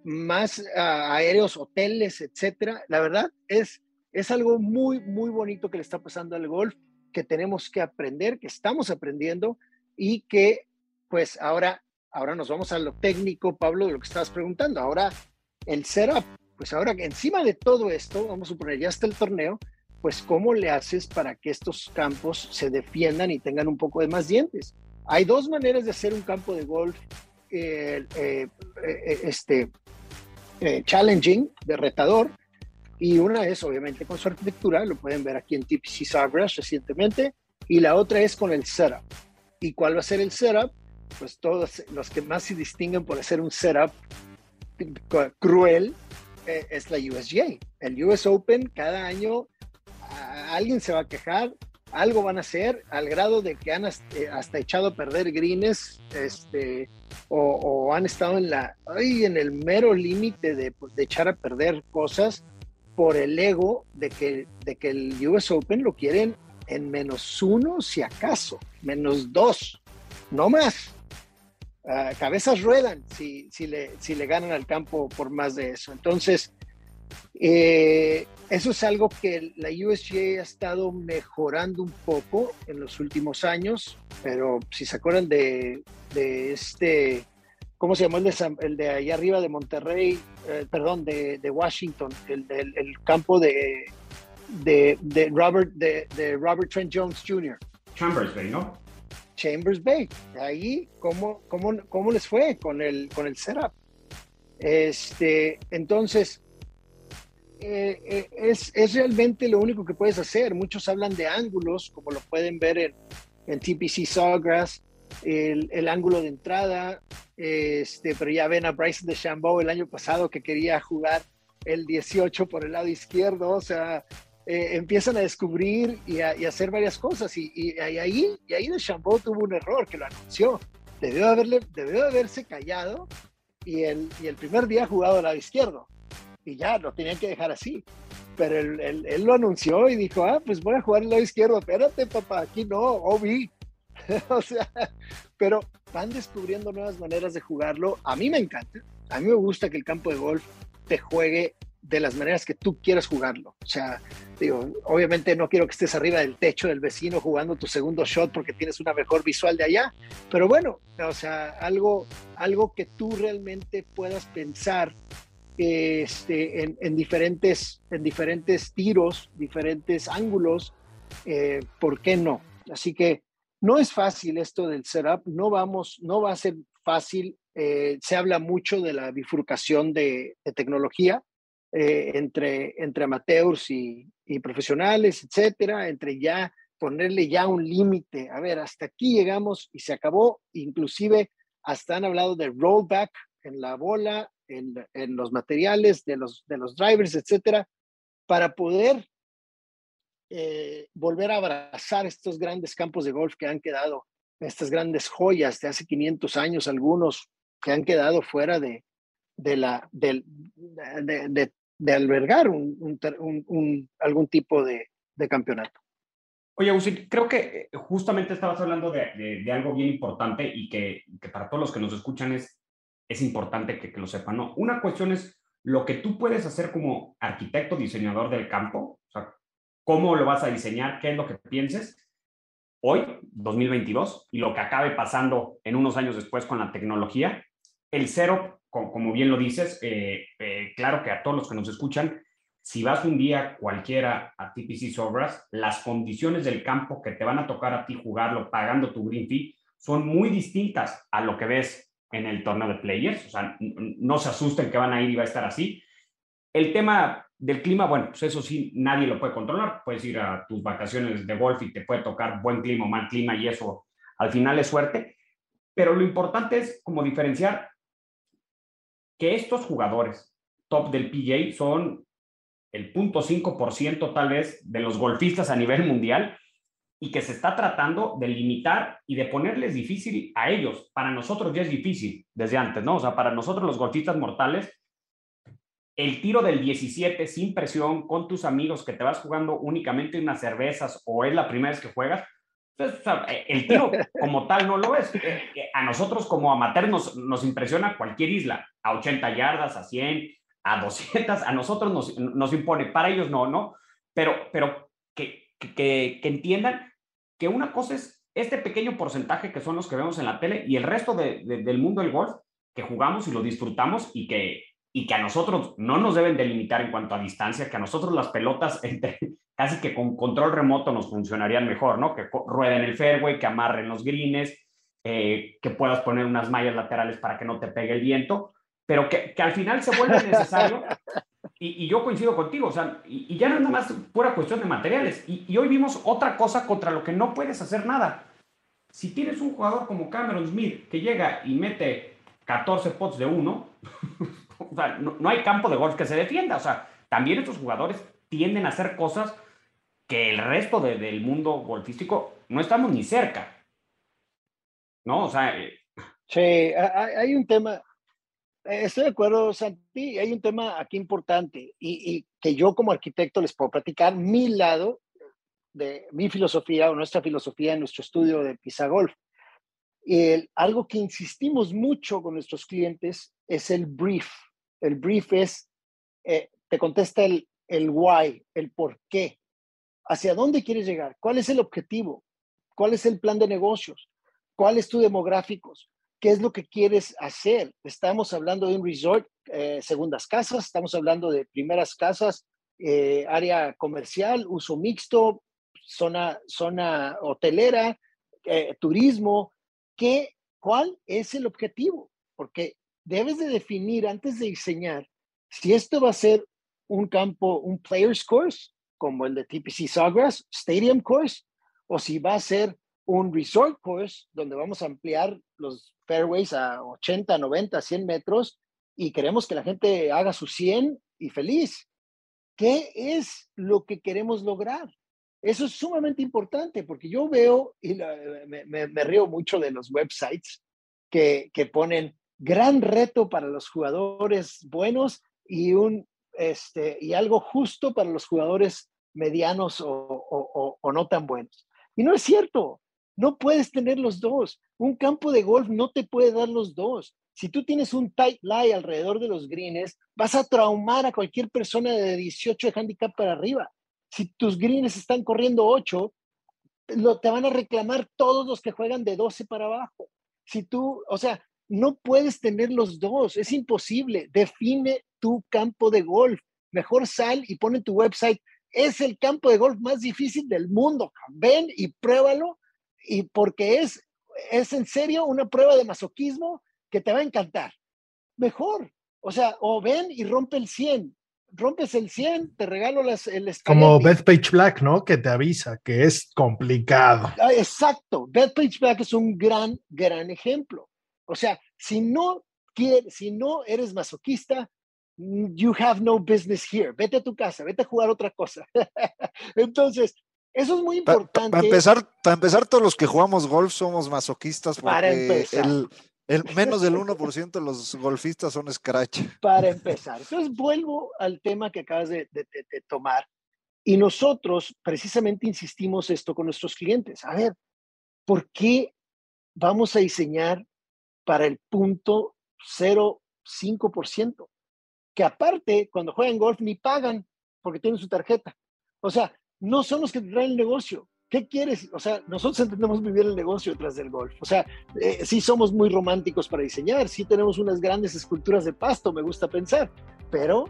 Speaker 7: más ah, aéreos, hoteles, etcétera. La verdad es, es algo muy, muy bonito que le está pasando al golf, que tenemos que aprender, que estamos aprendiendo y que pues ahora, ahora nos vamos a lo técnico, Pablo, de lo que estabas preguntando. Ahora el setup, pues ahora encima de todo esto, vamos a suponer, ya está el torneo, pues cómo le haces para que estos campos se defiendan y tengan un poco de más dientes. Hay dos maneras de hacer un campo de golf eh, eh, eh, este, challenging, de retador, y una es obviamente con su arquitectura, lo pueden ver aquí en TPC Sawgrass recientemente, y la otra es con el setup. ¿Y cuál va a ser el setup? Pues todos los que más se distinguen por hacer un setup cruel es la USGA. El US Open cada año alguien se va a quejar, algo van a hacer al grado de que han eh, hasta, echado a perder greens este, o, han estado en, la, en el mero límite de, de, echar a perder cosas por el ego de que, de que el US Open lo quieren en menos uno, si acaso, menos dos, no más. Ah, cabezas ruedan si, si, le, si le ganan al campo por más de eso. Entonces, eh, eso es algo que la USGA ha estado mejorando un poco en los últimos años, pero si se acuerdan de, este, ¿cómo se llamó el de, el de allá arriba de Monterrey? Eh, perdón, de, Washington, el, campo de, de, Robert, de, Robert Trent Jones Jr.
Speaker 6: Chambers Bay, ¿no?
Speaker 7: Chambers Bay. Ahí, ¿cómo, cómo, cómo les fue con el, con el setup? Este, entonces, eh, eh, es, es, realmente lo único que puedes hacer. Muchos hablan de ángulos, como lo pueden ver en, en TPC Sawgrass, el, el, ángulo de entrada, este, pero ya ven a Bryson de Chambeau el año pasado que quería jugar el 18 por el lado izquierdo, o sea, eh, empiezan a descubrir y a, hacer varias cosas y, y, ahí, y ahí de Chambeau tuvo un error que lo anunció. Debió, haberle, debió haberse callado y el, y el primer día jugado al lado izquierdo y ya, lo tenían que dejar así. Pero él, él, lo anunció y dijo, ah, pues voy a jugar el lado izquierdo. Espérate, papá, aquí no, Obi. o sea, pero van descubriendo nuevas maneras de jugarlo. A mí me encanta. A mí me gusta que el campo de golf te juegue de las maneras que tú quieras jugarlo. O sea, obviamente no quiero que estés arriba del techo del vecino jugando tu segundo shot porque tienes una mejor visual de allá, pero bueno, o sea, algo, algo que tú realmente puedas pensar este, en, diferentes, en diferentes tiros, diferentes ángulos, eh, ¿por qué no? Así que no es fácil esto del setup, no vamos, no va a ser fácil. Eh, se habla mucho de la bifurcación de, tecnología eh, entre, entre amateurs y, y, profesionales, etcétera, entre ya ponerle ya un límite. A ver, hasta aquí llegamos y se acabó. Inclusive hasta han hablado de rollback en la bola en, los materiales de los, de los drivers, etcétera, para poder eh, volver a abrazar estos grandes campos de golf que han quedado, estas grandes joyas de hace 500 años, algunos que han quedado fuera de, de, la, de, de, albergar un, algún tipo de, campeonato.
Speaker 6: Oye, Agustín, creo que eh, justamente estabas hablando de, algo bien importante y que, que, para todos los que nos escuchan es es importante que, lo sepan. ¿no? Una cuestión es lo que tú puedes hacer como arquitecto, diseñador del campo, o sea, cómo lo vas a diseñar, qué es lo que pienses, hoy, 2022, y lo que acabe pasando en unos años después con la tecnología, el cero, como bien lo dices, eh, eh, claro que a todos los que nos escuchan, si vas un día cualquiera a TPC Sobras, las condiciones del campo que te van a tocar a ti jugarlo pagando tu green fee son muy distintas a lo que ves en el torneo de players. O sea, no se asusten que van a ir y va a estar así. El tema del clima, bueno, pues eso sí, nadie lo puede controlar. Puedes ir a tus vacaciones de golf y te puede tocar buen clima o mal clima y eso al final es suerte. Pero lo importante es como diferenciar que estos jugadores top del PJ son el 0.5% tal vez de los golfistas a nivel mundial y que se está tratando de limitar y de ponerles difícil a ellos. Para nosotros ya es difícil desde antes, ¿no? O sea, para nosotros los golfistas mortales, el tiro del 17 sin presión con tus amigos que te vas jugando únicamente unas cervezas o es la primera vez que juegas, pues, el tiro como tal no lo es. Eh, eh, a nosotros como amateurs nos, nos impresiona cualquier isla, a 80 yardas, a 100, a 200, a nosotros nos, nos impone, para ellos no, ¿no? Pero, pero que, que, que, entiendan que una cosa es este pequeño porcentaje que son los que vemos en la tele y el resto de, del mundo del golf que jugamos y lo disfrutamos y que, y que a nosotros no nos deben delimitar en cuanto a distancia, que a nosotros las pelotas entre, casi que con control remoto nos funcionarían mejor, ¿no? Que rueden el fairway, que amarren los greens, eh, que puedas poner unas mallas laterales para que no te pegue el viento pero que, que al final se vuelve necesario. Y, y, yo coincido contigo, o sea, y, y, ya no es nada más pura cuestión de materiales. Y, y, hoy vimos otra cosa contra lo que no puedes hacer nada. Si tienes un jugador como Cameron Smith que llega y mete 14 pots de uno, o sea, no, no, hay campo de golf que se defienda. O sea, también estos jugadores tienden a hacer cosas que el resto de, del mundo golfístico no estamos ni cerca. ¿No? O sea. Eh,
Speaker 7: sí, hay un tema, estoy de acuerdo, Santi. Hay un tema aquí importante y, y, que yo como arquitecto les puedo platicar mi lado de mi filosofía o nuestra filosofía en nuestro estudio de Pisa Golf. El, algo que insistimos mucho con nuestros clientes es el brief. El brief es, eh, te contesta el, el why, el por qué, hacia dónde quieres llegar, cuál es el objetivo, cuál es el plan de negocios, cuál es tu demográficos, ¿Qué es lo que quieres hacer? Estamos hablando de un resort, eh, segundas casas, estamos hablando de primeras casas, eh, área comercial, uso mixto, zona, zona hotelera, eh, turismo. ¿Qué, ¿Cuál es el objetivo? Porque debes de definir antes de diseñar si esto va a ser un campo, un player's course, como el de TPC Sawgrass, Stadium Course, o si va a ser un resort course donde vamos a ampliar los fairways a 80, 90, 100 metros y queremos que la gente haga su 100 y feliz. ¿Qué es lo que queremos lograr? Eso es sumamente importante porque yo veo, y me, me, me río mucho de los websites que, que, ponen gran reto para los jugadores buenos y, un, este, y algo justo para los jugadores medianos o, o, o no tan buenos. Y no es cierto. No puedes tener los dos. Un campo de golf no te puede dar los dos. Si tú tienes un tight lie alrededor de los greens, vas a traumar a cualquier persona de 18 de handicap para arriba. Si tus greens están corriendo 8, lo, te van a reclamar todos los que juegan de 12 para abajo. Si tú, o sea, no puedes tener los dos, es imposible. Define tu campo de golf. Mejor sal y pon en tu website, es el campo de golf más difícil del mundo. Ven y pruébalo y porque es, es en serio una prueba de masoquismo que te va a encantar. Mejor. O sea, o ven y rompe el 100. Rompes el 100, te regalo las, el
Speaker 4: Como Bethpage Black, ¿no? Que te avisa que es complicado.
Speaker 7: Exacto. Bethpage Black es un gran, gran ejemplo. O sea, si no quieres, si no eres masoquista, you have no business here. Vete a tu casa, vete a jugar otra cosa. Entonces, eso es muy importante.
Speaker 5: Para empezar, para empezar, todos los que jugamos golf somos masoquistas porque el, el, menos del 1% de los golfistas son scratch.
Speaker 7: Para empezar. Entonces vuelvo al tema que acabas de, de, de, tomar. Y nosotros precisamente insistimos esto con nuestros clientes. A ver, ¿por qué vamos a diseñar para el punto 0,5%? Que aparte, cuando juegan golf, ni pagan porque tienen su tarjeta. O sea, no son los que te traen el negocio. ¿qué quieres? O sea, nosotros entendemos vivir el negocio detrás del golf. O sea, eh, sí somos muy románticos para diseñar, sí tenemos unas grandes esculturas de pasto, me gusta pensar, pero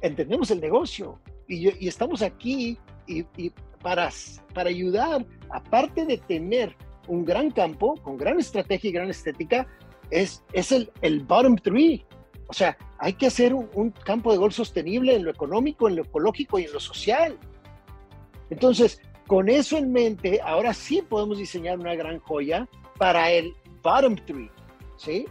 Speaker 7: entendemos el negocio y, y estamos aquí y, y para, para ayudar, aparte de tener un gran campo con gran estrategia y gran estética, es, es el, el bottom three. O sea, hay que hacer un, un, campo de golf sostenible en lo económico, en lo ecológico y en lo social. Entonces, con eso en mente, ahora sí podemos diseñar una gran joya para el bottom three, ¿sí?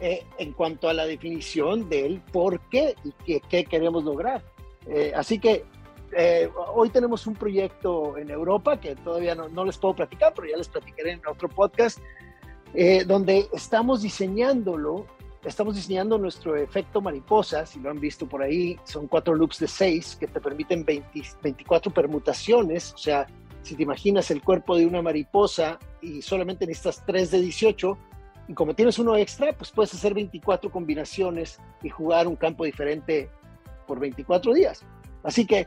Speaker 7: Eh, en cuanto a la definición del por qué y qué, qué queremos lograr. Eh, así que eh, hoy tenemos un proyecto en Europa que todavía no, no, les puedo platicar, pero ya les platicaré en otro podcast, eh, donde estamos diseñándolo, estamos diseñando nuestro efecto mariposa, si lo han visto por ahí, son cuatro loops de seis que te permiten 20, 24 permutaciones, o sea, si te imaginas el cuerpo de una mariposa y solamente necesitas tres de 18, y como tienes uno extra, pues puedes hacer 24 combinaciones y jugar un campo diferente por 24 días. Así que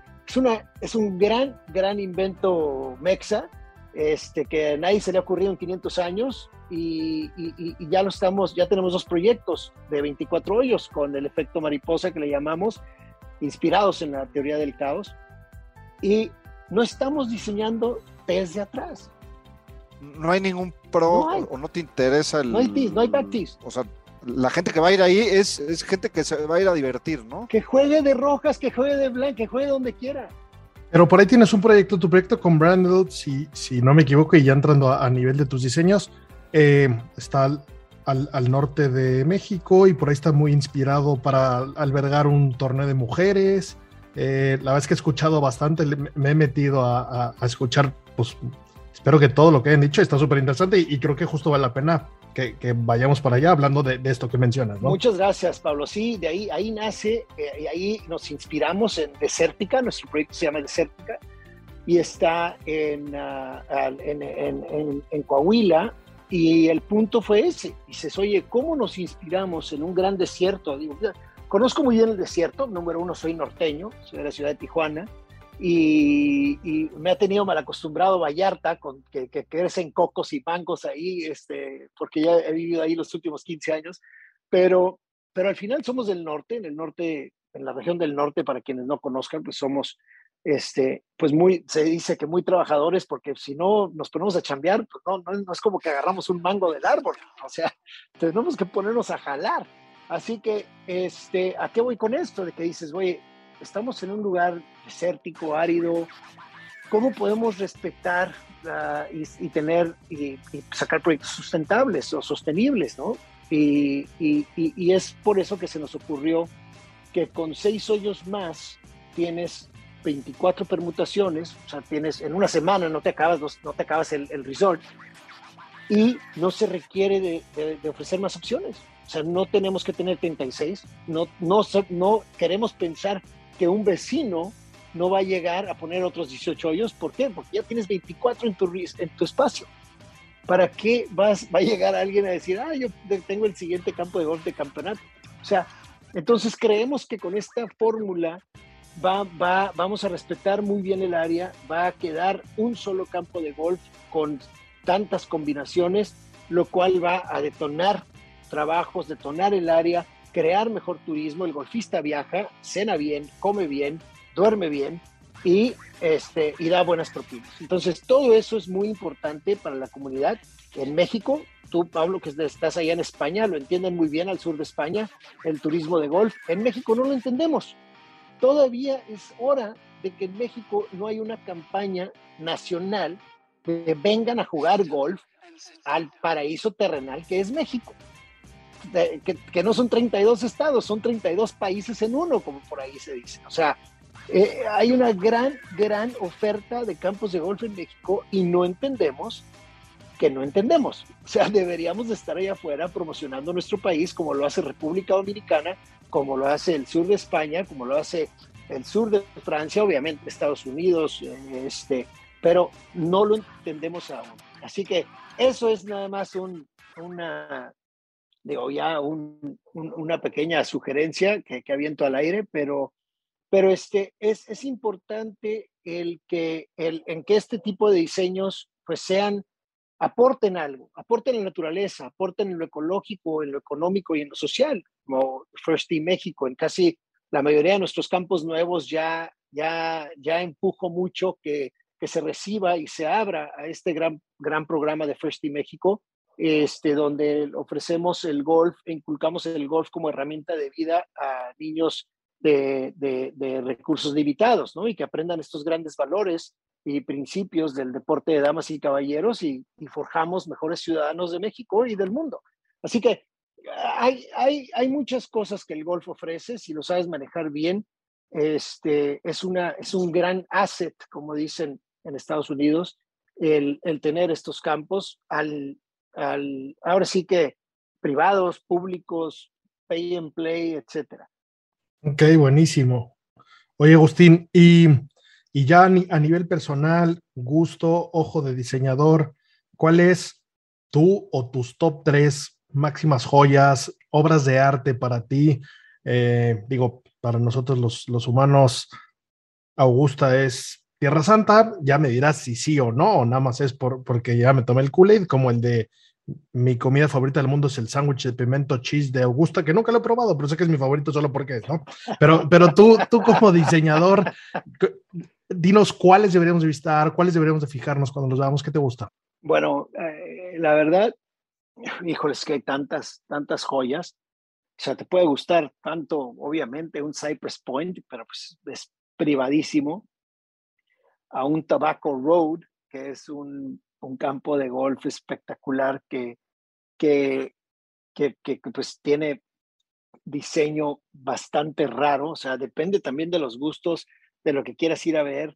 Speaker 7: es, un gran, gran invento mexa, este, que a nadie se le ha ocurrido en 500 años y, y, y, ya lo estamos, ya tenemos dos proyectos de 24 hoyos con el efecto mariposa que le llamamos, inspirados en la teoría del caos. Y no estamos diseñando desde atrás.
Speaker 5: No hay ningún pro no hay. o no te interesa el...
Speaker 7: No hay tease, no hay practice.
Speaker 5: O sea, la gente que va a ir ahí es, es, gente que se va a ir a divertir, ¿no?
Speaker 7: Que juegue de rojas, que juegue de blanco, que juegue donde quiera.
Speaker 4: Pero por ahí tienes un proyecto, tu proyecto con Branded, si, si no me equivoco, y ya entrando a, a nivel de tus diseños, eh, está al, al, norte de México y por ahí está muy inspirado para albergar un torneo de mujeres. Eh, la verdad es que he escuchado bastante, me he metido a, a, a escuchar, pues espero que todo lo que hayan dicho está súper interesante y, y creo que justo vale la pena que, que, vayamos para allá hablando de, de, esto que mencionas. ¿no?
Speaker 7: Muchas gracias, Pablo. Sí, de ahí, ahí nace, eh, y ahí nos inspiramos en Desértica, nuestro proyecto se llama Desértica, y está en, uh, en, en, en, Coahuila, y el punto fue ese. Dices, oye, ¿cómo nos inspiramos en un gran desierto? Digo, conozco muy bien el desierto, número uno, soy norteño, soy de la ciudad de Tijuana, y, y, me ha tenido mal acostumbrado Vallarta, con que, que, crecen cocos y mangos ahí, este, porque ya he vivido ahí los últimos 15 años, pero, pero al final somos del norte, en el norte, en la región del norte, para quienes no conozcan, pues somos, este, pues muy, se dice que muy trabajadores, porque si no nos ponemos a chambear, pues no, no, es como que agarramos un mango del árbol, o sea, tenemos que ponernos a jalar. Así que, este, ¿a qué voy con esto? De que dices, oye, estamos en un lugar desértico, árido. ¿Cómo podemos respetar uh, y, tener y, y, sacar proyectos sustentables o sostenibles, no? Y, y, es por eso que se nos ocurrió que con seis hoyos más tienes 24 permutaciones, o sea, tienes en una semana no te acabas, no te acabas el, el resort y no se requiere de, de, de ofrecer más opciones. O sea, no tenemos que tener 36, no, no, no queremos pensar que un vecino no va a llegar a poner otros 18 hoyos. ¿Por qué? Porque ya tienes 24 en tu, en tu espacio. ¿Para qué vas, va a llegar alguien a decir, ah, yo tengo el siguiente campo de golf de campeonato? O sea, entonces creemos que con esta fórmula va, va, vamos a respetar muy bien el área, va a quedar un solo campo de golf con tantas combinaciones, lo cual va a detonar trabajos, detonar el área, crear mejor turismo, el golfista viaja, cena bien, come bien, duerme bien y, este, y da buenas propinas. Entonces, todo eso es muy importante para la comunidad. En México, tú, Pablo, que estás allá en España, lo entienden muy bien al sur de España, el turismo de golf. En México no lo entendemos. Todavía es hora de que en México no hay una campaña nacional que vengan a jugar golf al paraíso terrenal que es México de, que, que, no son 32 estados, son 32 países en uno, como por ahí se dice. O sea, eh, hay una gran, gran oferta de campos de golf en México y no entendemos que no entendemos. O sea, deberíamos de estar allá afuera promocionando nuestro país como lo hace República Dominicana, como lo hace el sur de España, como lo hace el sur de Francia, obviamente Estados Unidos, este, pero no lo entendemos aún. Así que eso es nada más un, una, digo, ya un, un, una pequeña sugerencia que, que, aviento al aire, pero, pero este, es, es importante el que, el, en que este tipo de diseños pues sean, aporten algo, aporten en la naturaleza, aporten en lo ecológico, en lo económico y en lo social, como First Team México, en casi la mayoría de nuestros campos nuevos ya, ya, ya empujo mucho que, que se reciba y se abra a este gran, gran programa de First Team México, este, donde ofrecemos el golf, inculcamos el golf como herramienta de vida a niños de, de, recursos limitados, ¿no? Y que aprendan estos grandes valores y principios del deporte de damas y caballeros y, forjamos mejores ciudadanos de México y del mundo. Así que hay, hay, hay muchas cosas que el golf ofrece, si lo sabes manejar bien, este, es, una, es un gran asset, como dicen en Estados Unidos, el, el tener estos campos al, al, ahora sí que privados, públicos, pay and play, etcétera.
Speaker 4: Ok, buenísimo. Oye, Agustín, y, y ya a, nivel personal, gusto, ojo de diseñador, ¿cuál es tú o tus top tres máximas joyas, obras de arte para ti? Eh, digo, para nosotros los, los humanos, Augusta es Tierra Santa, ya me dirás si sí o no, o nada más es por, porque ya me tomé el Kool-Aid, como el de mi comida favorita del mundo es el sándwich de pimiento cheese de Augusta, que nunca lo he probado, pero sé que es mi favorito solo porque es, ¿no? Pero, pero tú, tú como diseñador, dinos cuáles deberíamos de visitar, cuáles deberíamos de fijarnos cuando los veamos, ¿qué te gusta?
Speaker 7: Bueno, eh, la verdad, híjoles, que hay tantas, tantas joyas. O sea, te puede gustar tanto, obviamente, un Cypress Point, pero pues es privadísimo, a un Tobacco Road, que es un un campo de golf espectacular que, que, que, pues tiene diseño bastante raro, o sea, depende también de los gustos, de lo que quieras ir a ver.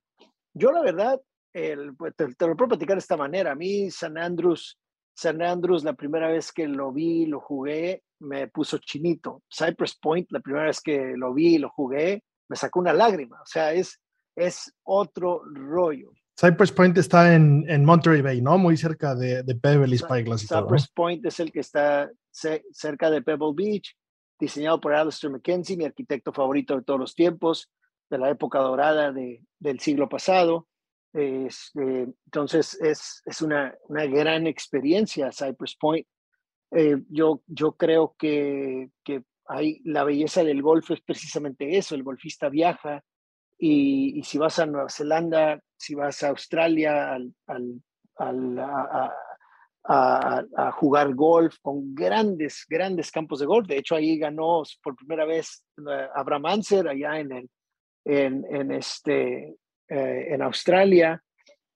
Speaker 7: Yo la verdad, el, pues, te, lo puedo platicar de esta manera, a mí San Andrews, San Andrews la primera vez que lo vi, lo jugué, me puso chinito. Cypress Point, la primera vez que lo vi y lo jugué, me sacó una lágrima, o sea, es, es otro rollo.
Speaker 4: Cypress Point está en, en, Monterey Bay, ¿no? Muy cerca de, de Beverly
Speaker 7: Spyglass. Cypress Point es el que está cerca de Pebble Beach, diseñado por Alistair McKenzie, mi arquitecto favorito de todos los tiempos, de la época dorada de, del siglo pasado. Este, entonces es, es una, una, gran experiencia Cypress Point. Eh, yo, yo creo que, que hay, la belleza del golf es precisamente eso, el golfista viaja, y, si vas a Nueva Zelanda, si vas a Australia al, al, a, jugar golf con grandes, grandes campos de golf. De hecho, ahí ganó por primera vez eh, Abraham Anser allá en, el, en, en este, eh, en Australia.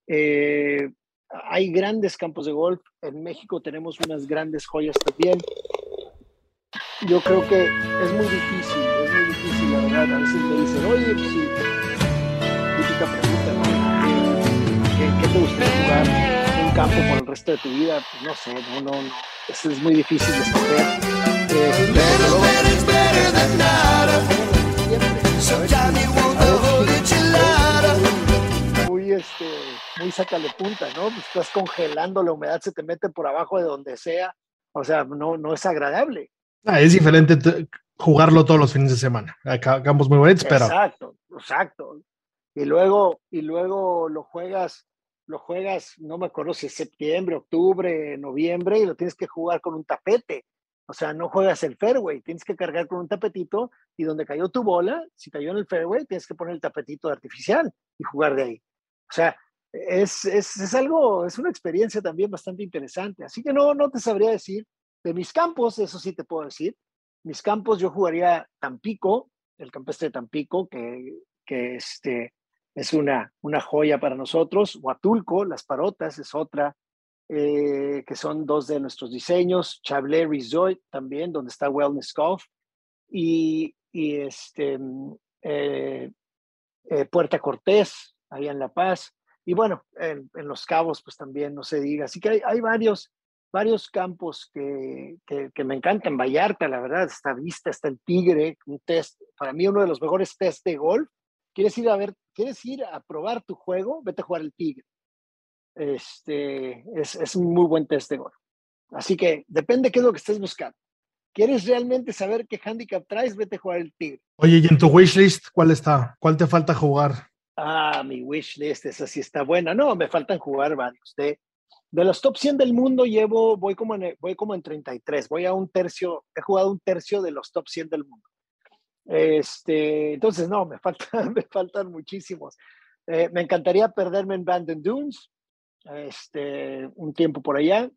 Speaker 7: Eh, hay grandes campos de golf. En México tenemos unas grandes joyas también. Yo creo que es muy difícil, es muy difícil, la verdad. A veces me dicen, oye, pues sí pregunta, ¿Qué, te gustaría jugar en un campo por el resto de tu vida? Pues no sé, no, no, no. Eso es muy difícil escoger. Eh, sácale punta, ¿no? Pues estás congelando, la humedad se te mete por abajo de donde sea. O sea, no, no es agradable.
Speaker 4: Ah, es diferente jugarlo todos los fines de semana. Campos muy bonitos, pero.
Speaker 7: Exacto, exacto y luego, y luego lo juegas, lo juegas, no me acuerdo si es septiembre, octubre, noviembre, y lo tienes que jugar con un tapete. O sea, no juegas el fairway, tienes que cargar con un tapetito y donde cayó tu bola, si cayó en el fairway, tienes que poner el tapetito artificial y jugar de ahí. O sea, es, es, es algo, es una experiencia también bastante interesante. Así que no, no te sabría decir. De mis campos, eso sí te puedo decir. Mis campos, yo jugaría Tampico, el campestre de Tampico, que, que este, es una, una joya para nosotros. Huatulco, Las Parotas es otra, eh, que son dos de nuestros diseños. Chablé Resort también, donde está Wellness Golf. Y, y este, eh, eh, Puerta Cortés, allá en La Paz. Y bueno, en, Los Cabos, pues también no se diga. Así que hay, hay varios, varios campos que, que, me encantan. Vallarta, la verdad, está Vista, está el Tigre, un test, para mí uno de los mejores test de golf ¿Quieres ir a ver, quieres ir a probar tu juego? Vete a jugar el Tigre. Este, es, es un muy buen test de gol. Así que depende qué es lo que estés buscando. ¿Quieres realmente saber qué handicap traes? Vete a jugar el Tigre.
Speaker 4: Oye, ¿y en tu wishlist cuál está? ¿Cuál te falta jugar?
Speaker 7: Ah, mi wish list, esa sí está buena. No, me faltan jugar varios. De, de los top 100 del mundo llevo, voy como, en, voy como en 33, voy a un tercio, he jugado un tercio de los top 100 del mundo. Este, entonces, no, me faltan, me faltan muchísimos. Eh, me encantaría perderme en Bandon Dunes, este, un tiempo por allá.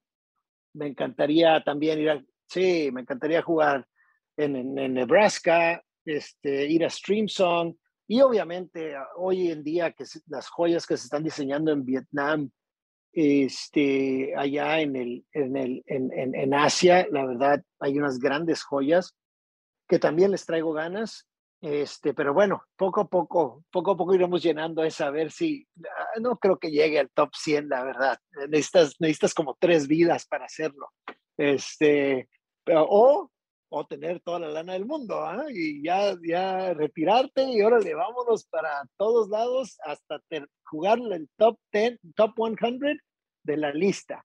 Speaker 7: Me encantaría también ir a, sí, me encantaría jugar en, en, en Nebraska, este, ir a Stream Song y obviamente hoy en día que las joyas que se están diseñando en Vietnam, este, allá en, el, en, el, en, en, Asia, la verdad hay unas grandes joyas que también les traigo ganas. Este, pero bueno, poco a poco, poco a poco iremos llenando esa, a ver si, ah, no creo que llegue al top 100, la verdad. Necesitas, necesitas como tres vidas para hacerlo. Este, o o tener toda la lana del mundo, ¿ah? y ya, ya retirarte y órale, vámonos para todos lados hasta jugar el top 10, top 100 de la lista,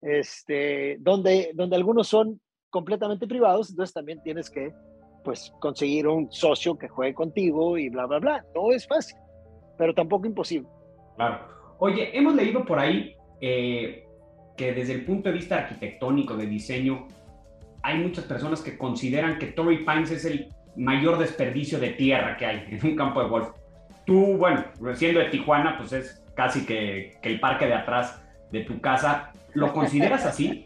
Speaker 7: este, donde, donde algunos son completamente privados, entonces también tienes que pues conseguir un socio que juegue contigo y bla, bla, bla. No es fácil, pero tampoco imposible.
Speaker 6: Claro. Oye, hemos leído por ahí eh, que desde el punto de vista arquitectónico, de diseño, hay muchas personas que consideran que Torrey Pines es el mayor desperdicio de tierra que hay en un campo de golf. Tú, bueno, siendo de Tijuana, pues es casi que, el parque de atrás de tu casa. ¿Lo consideras así?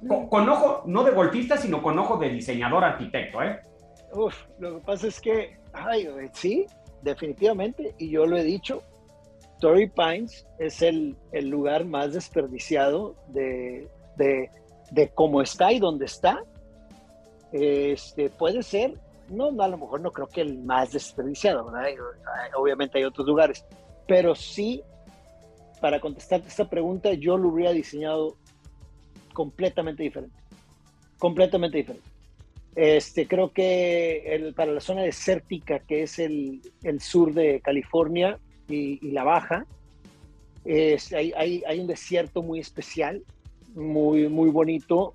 Speaker 6: Con, ojo, no de golfista, sino con ojo de diseñador arquitecto, ¿eh?
Speaker 7: Uf, lo que pasa es que, ay, sí, definitivamente, y yo lo he dicho, Torrey Pines es el, el lugar más desperdiciado de, de de cómo está y dónde está, este, puede ser, no, a lo mejor no creo que el más desperdiciado, obviamente hay otros lugares, pero sí, para contestarte esta pregunta, yo lo hubiera diseñado completamente diferente, completamente diferente. Este, creo que el, para la zona desértica, que es el, el sur de California y, la baja, es, hay, hay, hay, un desierto muy especial muy, muy bonito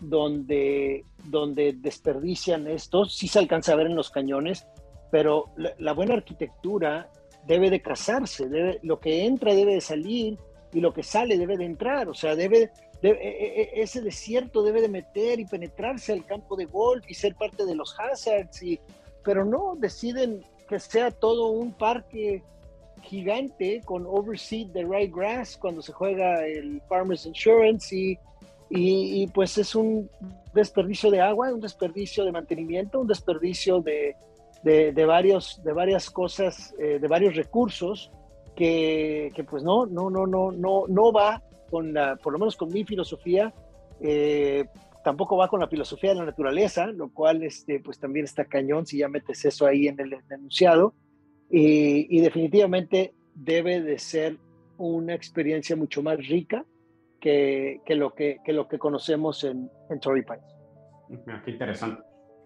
Speaker 7: donde, donde desperdician esto. Sí se alcanza a ver en los cañones, pero la, buena arquitectura debe de casarse, debe, lo que entra debe de salir y lo que sale debe de entrar, o sea, debe, e, e, e, ese desierto debe de meter y penetrarse al campo de golf y ser parte de los hazards, y, pero no, deciden que sea todo un parque gigante con overseed de Ryegrass cuando se juega el Farmers Insurance y, y, pues es un desperdicio de agua, un desperdicio de mantenimiento, un desperdicio de, de, varios, de varias cosas, eh, de varios recursos que, que, pues no, no, no, no, no, no va con la, por lo menos con mi filosofía, eh, tampoco va con la filosofía de la naturaleza, lo cual este, pues también está cañón si ya metes eso ahí en el enunciado. Y, definitivamente debe de ser una experiencia mucho más rica que, que lo, que, que, lo que conocemos en, en Torrey Pines.
Speaker 6: Qué interesante.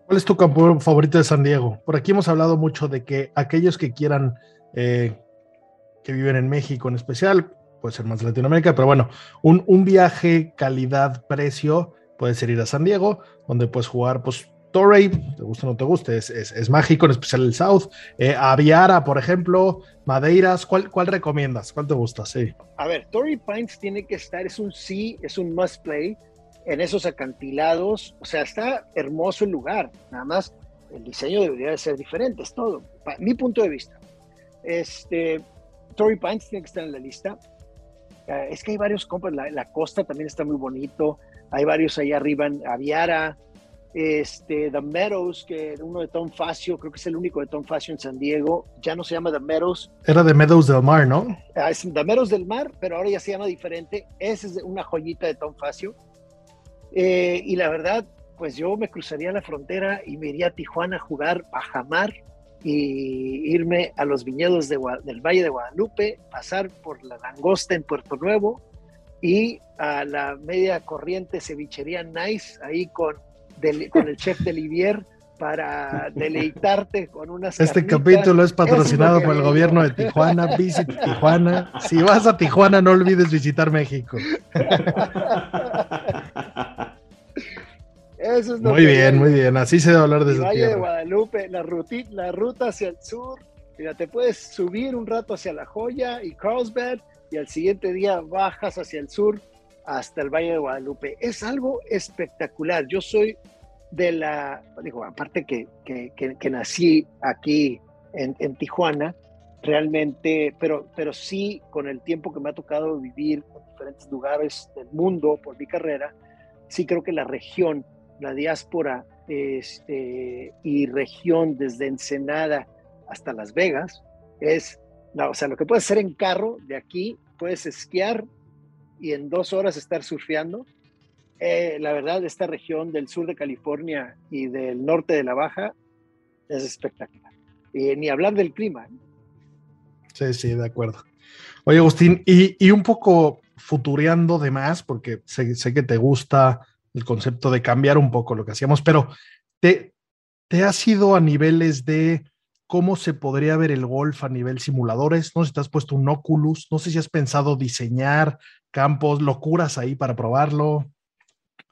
Speaker 4: ¿Cuál es tu campo favorito de San Diego? Por aquí hemos hablado mucho de que aquellos que quieran, eh, que viven en México en especial, puede ser más Latinoamérica, pero bueno, un, un viaje calidad-precio puede ser ir a San Diego, donde puedes jugar pues Torrey, te gusta o no te guste, es, es, mágico, en especial el South. Eh, Aviara, por ejemplo, Madeiras, ¿cuál, ¿cuál recomiendas? ¿Cuál te gusta? Sí.
Speaker 7: A ver, Torrey Pines tiene que estar, es un sí, es un must play en esos acantilados. O sea, está hermoso el lugar, nada más el diseño debería de ser diferente, es todo. mi punto de vista. Este, Torrey Pines tiene que estar en la lista. Eh, es que hay varios compas, la, la, costa también está muy bonito. Hay varios ahí arriba en Aviara este, The Meadows, que uno de Tom Facio, creo que es el único de Tom Facio en San Diego, ya no se llama The Meadows.
Speaker 4: Era The Meadows del Mar, ¿no?
Speaker 7: Ah, es The Meadows del Mar, pero ahora ya se llama diferente. Esa es una joyita de Tom Facio. Eh, y la verdad, pues yo me cruzaría la frontera y me iría a Tijuana a jugar bajamar y irme a los viñedos del Valle de Guadalupe, pasar por la langosta en Puerto Nuevo y a la media corriente cevichería Nice, ahí con con el chef de Livier para deleitarte con unas
Speaker 4: Este capítulo es patrocinado por el gobierno de Tijuana. Visit Tijuana. Si vas a Tijuana, no olvides visitar México.
Speaker 7: Eso es
Speaker 4: muy bien, muy bien. Así se debe hablar desde
Speaker 7: Valle de Guadalupe, la, la ruta hacia el sur, Mira, te puedes subir un rato hacia La Joya y Carlsbad y al siguiente día bajas hacia el sur hasta el Valle de Guadalupe. Es algo espectacular. Yo soy de la, digo, aparte que, que, nací aquí en, en, Tijuana, realmente, pero, pero sí con el tiempo que me ha tocado vivir en diferentes lugares del mundo por mi carrera, sí creo que la región, la diáspora este, y región desde Ensenada hasta Las Vegas es, o sea, lo que puedes hacer en carro de aquí, puedes esquiar y en dos horas estar surfeando. Eh, la verdad, esta región del sur de California y del norte de la Baja es espectacular. Y ni hablar del clima. ¿eh?
Speaker 4: Sí, sí, de acuerdo. Oye, Agustín, y, un poco futureando de más, porque sé, sé, que te gusta el concepto de cambiar un poco lo que hacíamos, pero ¿te, te has ido a niveles de cómo se podría ver el golf a nivel simuladores? No sé si te has puesto un Oculus, no sé si has pensado diseñar campos, locuras ahí para probarlo.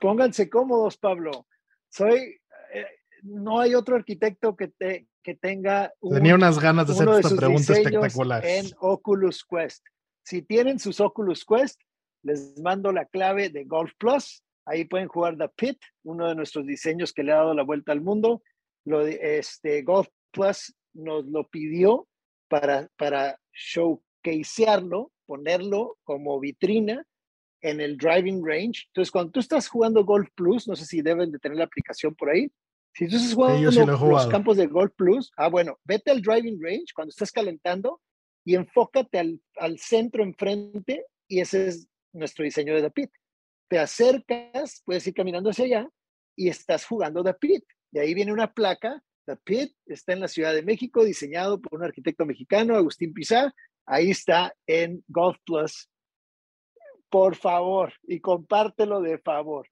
Speaker 7: Pónganse cómodos, Pablo. Soy, eh, no hay otro arquitecto que, te, que tenga...
Speaker 4: Tenía unas ganas de hacer esta pregunta espectacular.
Speaker 7: En Oculus Quest. Si tienen sus Oculus Quest, les mando la clave de Golf Plus. Ahí pueden jugar The Pit, uno de nuestros diseños que le ha dado la vuelta al mundo. Lo este, Golf Plus nos lo pidió para, para showcasearlo, ponerlo como vitrina en el driving range. Entonces, cuando tú estás jugando Golf Plus, no sé si deben de tener la aplicación por ahí, si tú estás jugando los campos de Golf Plus, ah, bueno, vete al driving range cuando estás calentando y enfócate al, al centro enfrente y ese es nuestro diseño de The Pit. Te acercas, puedes ir caminando hacia allá y estás jugando The Pit. De ahí viene una placa, The Pit está en la Ciudad de México, diseñado por un arquitecto mexicano, Agustín Pizar. Ahí está en Golf Plus. Por favor, y compártelo de favor.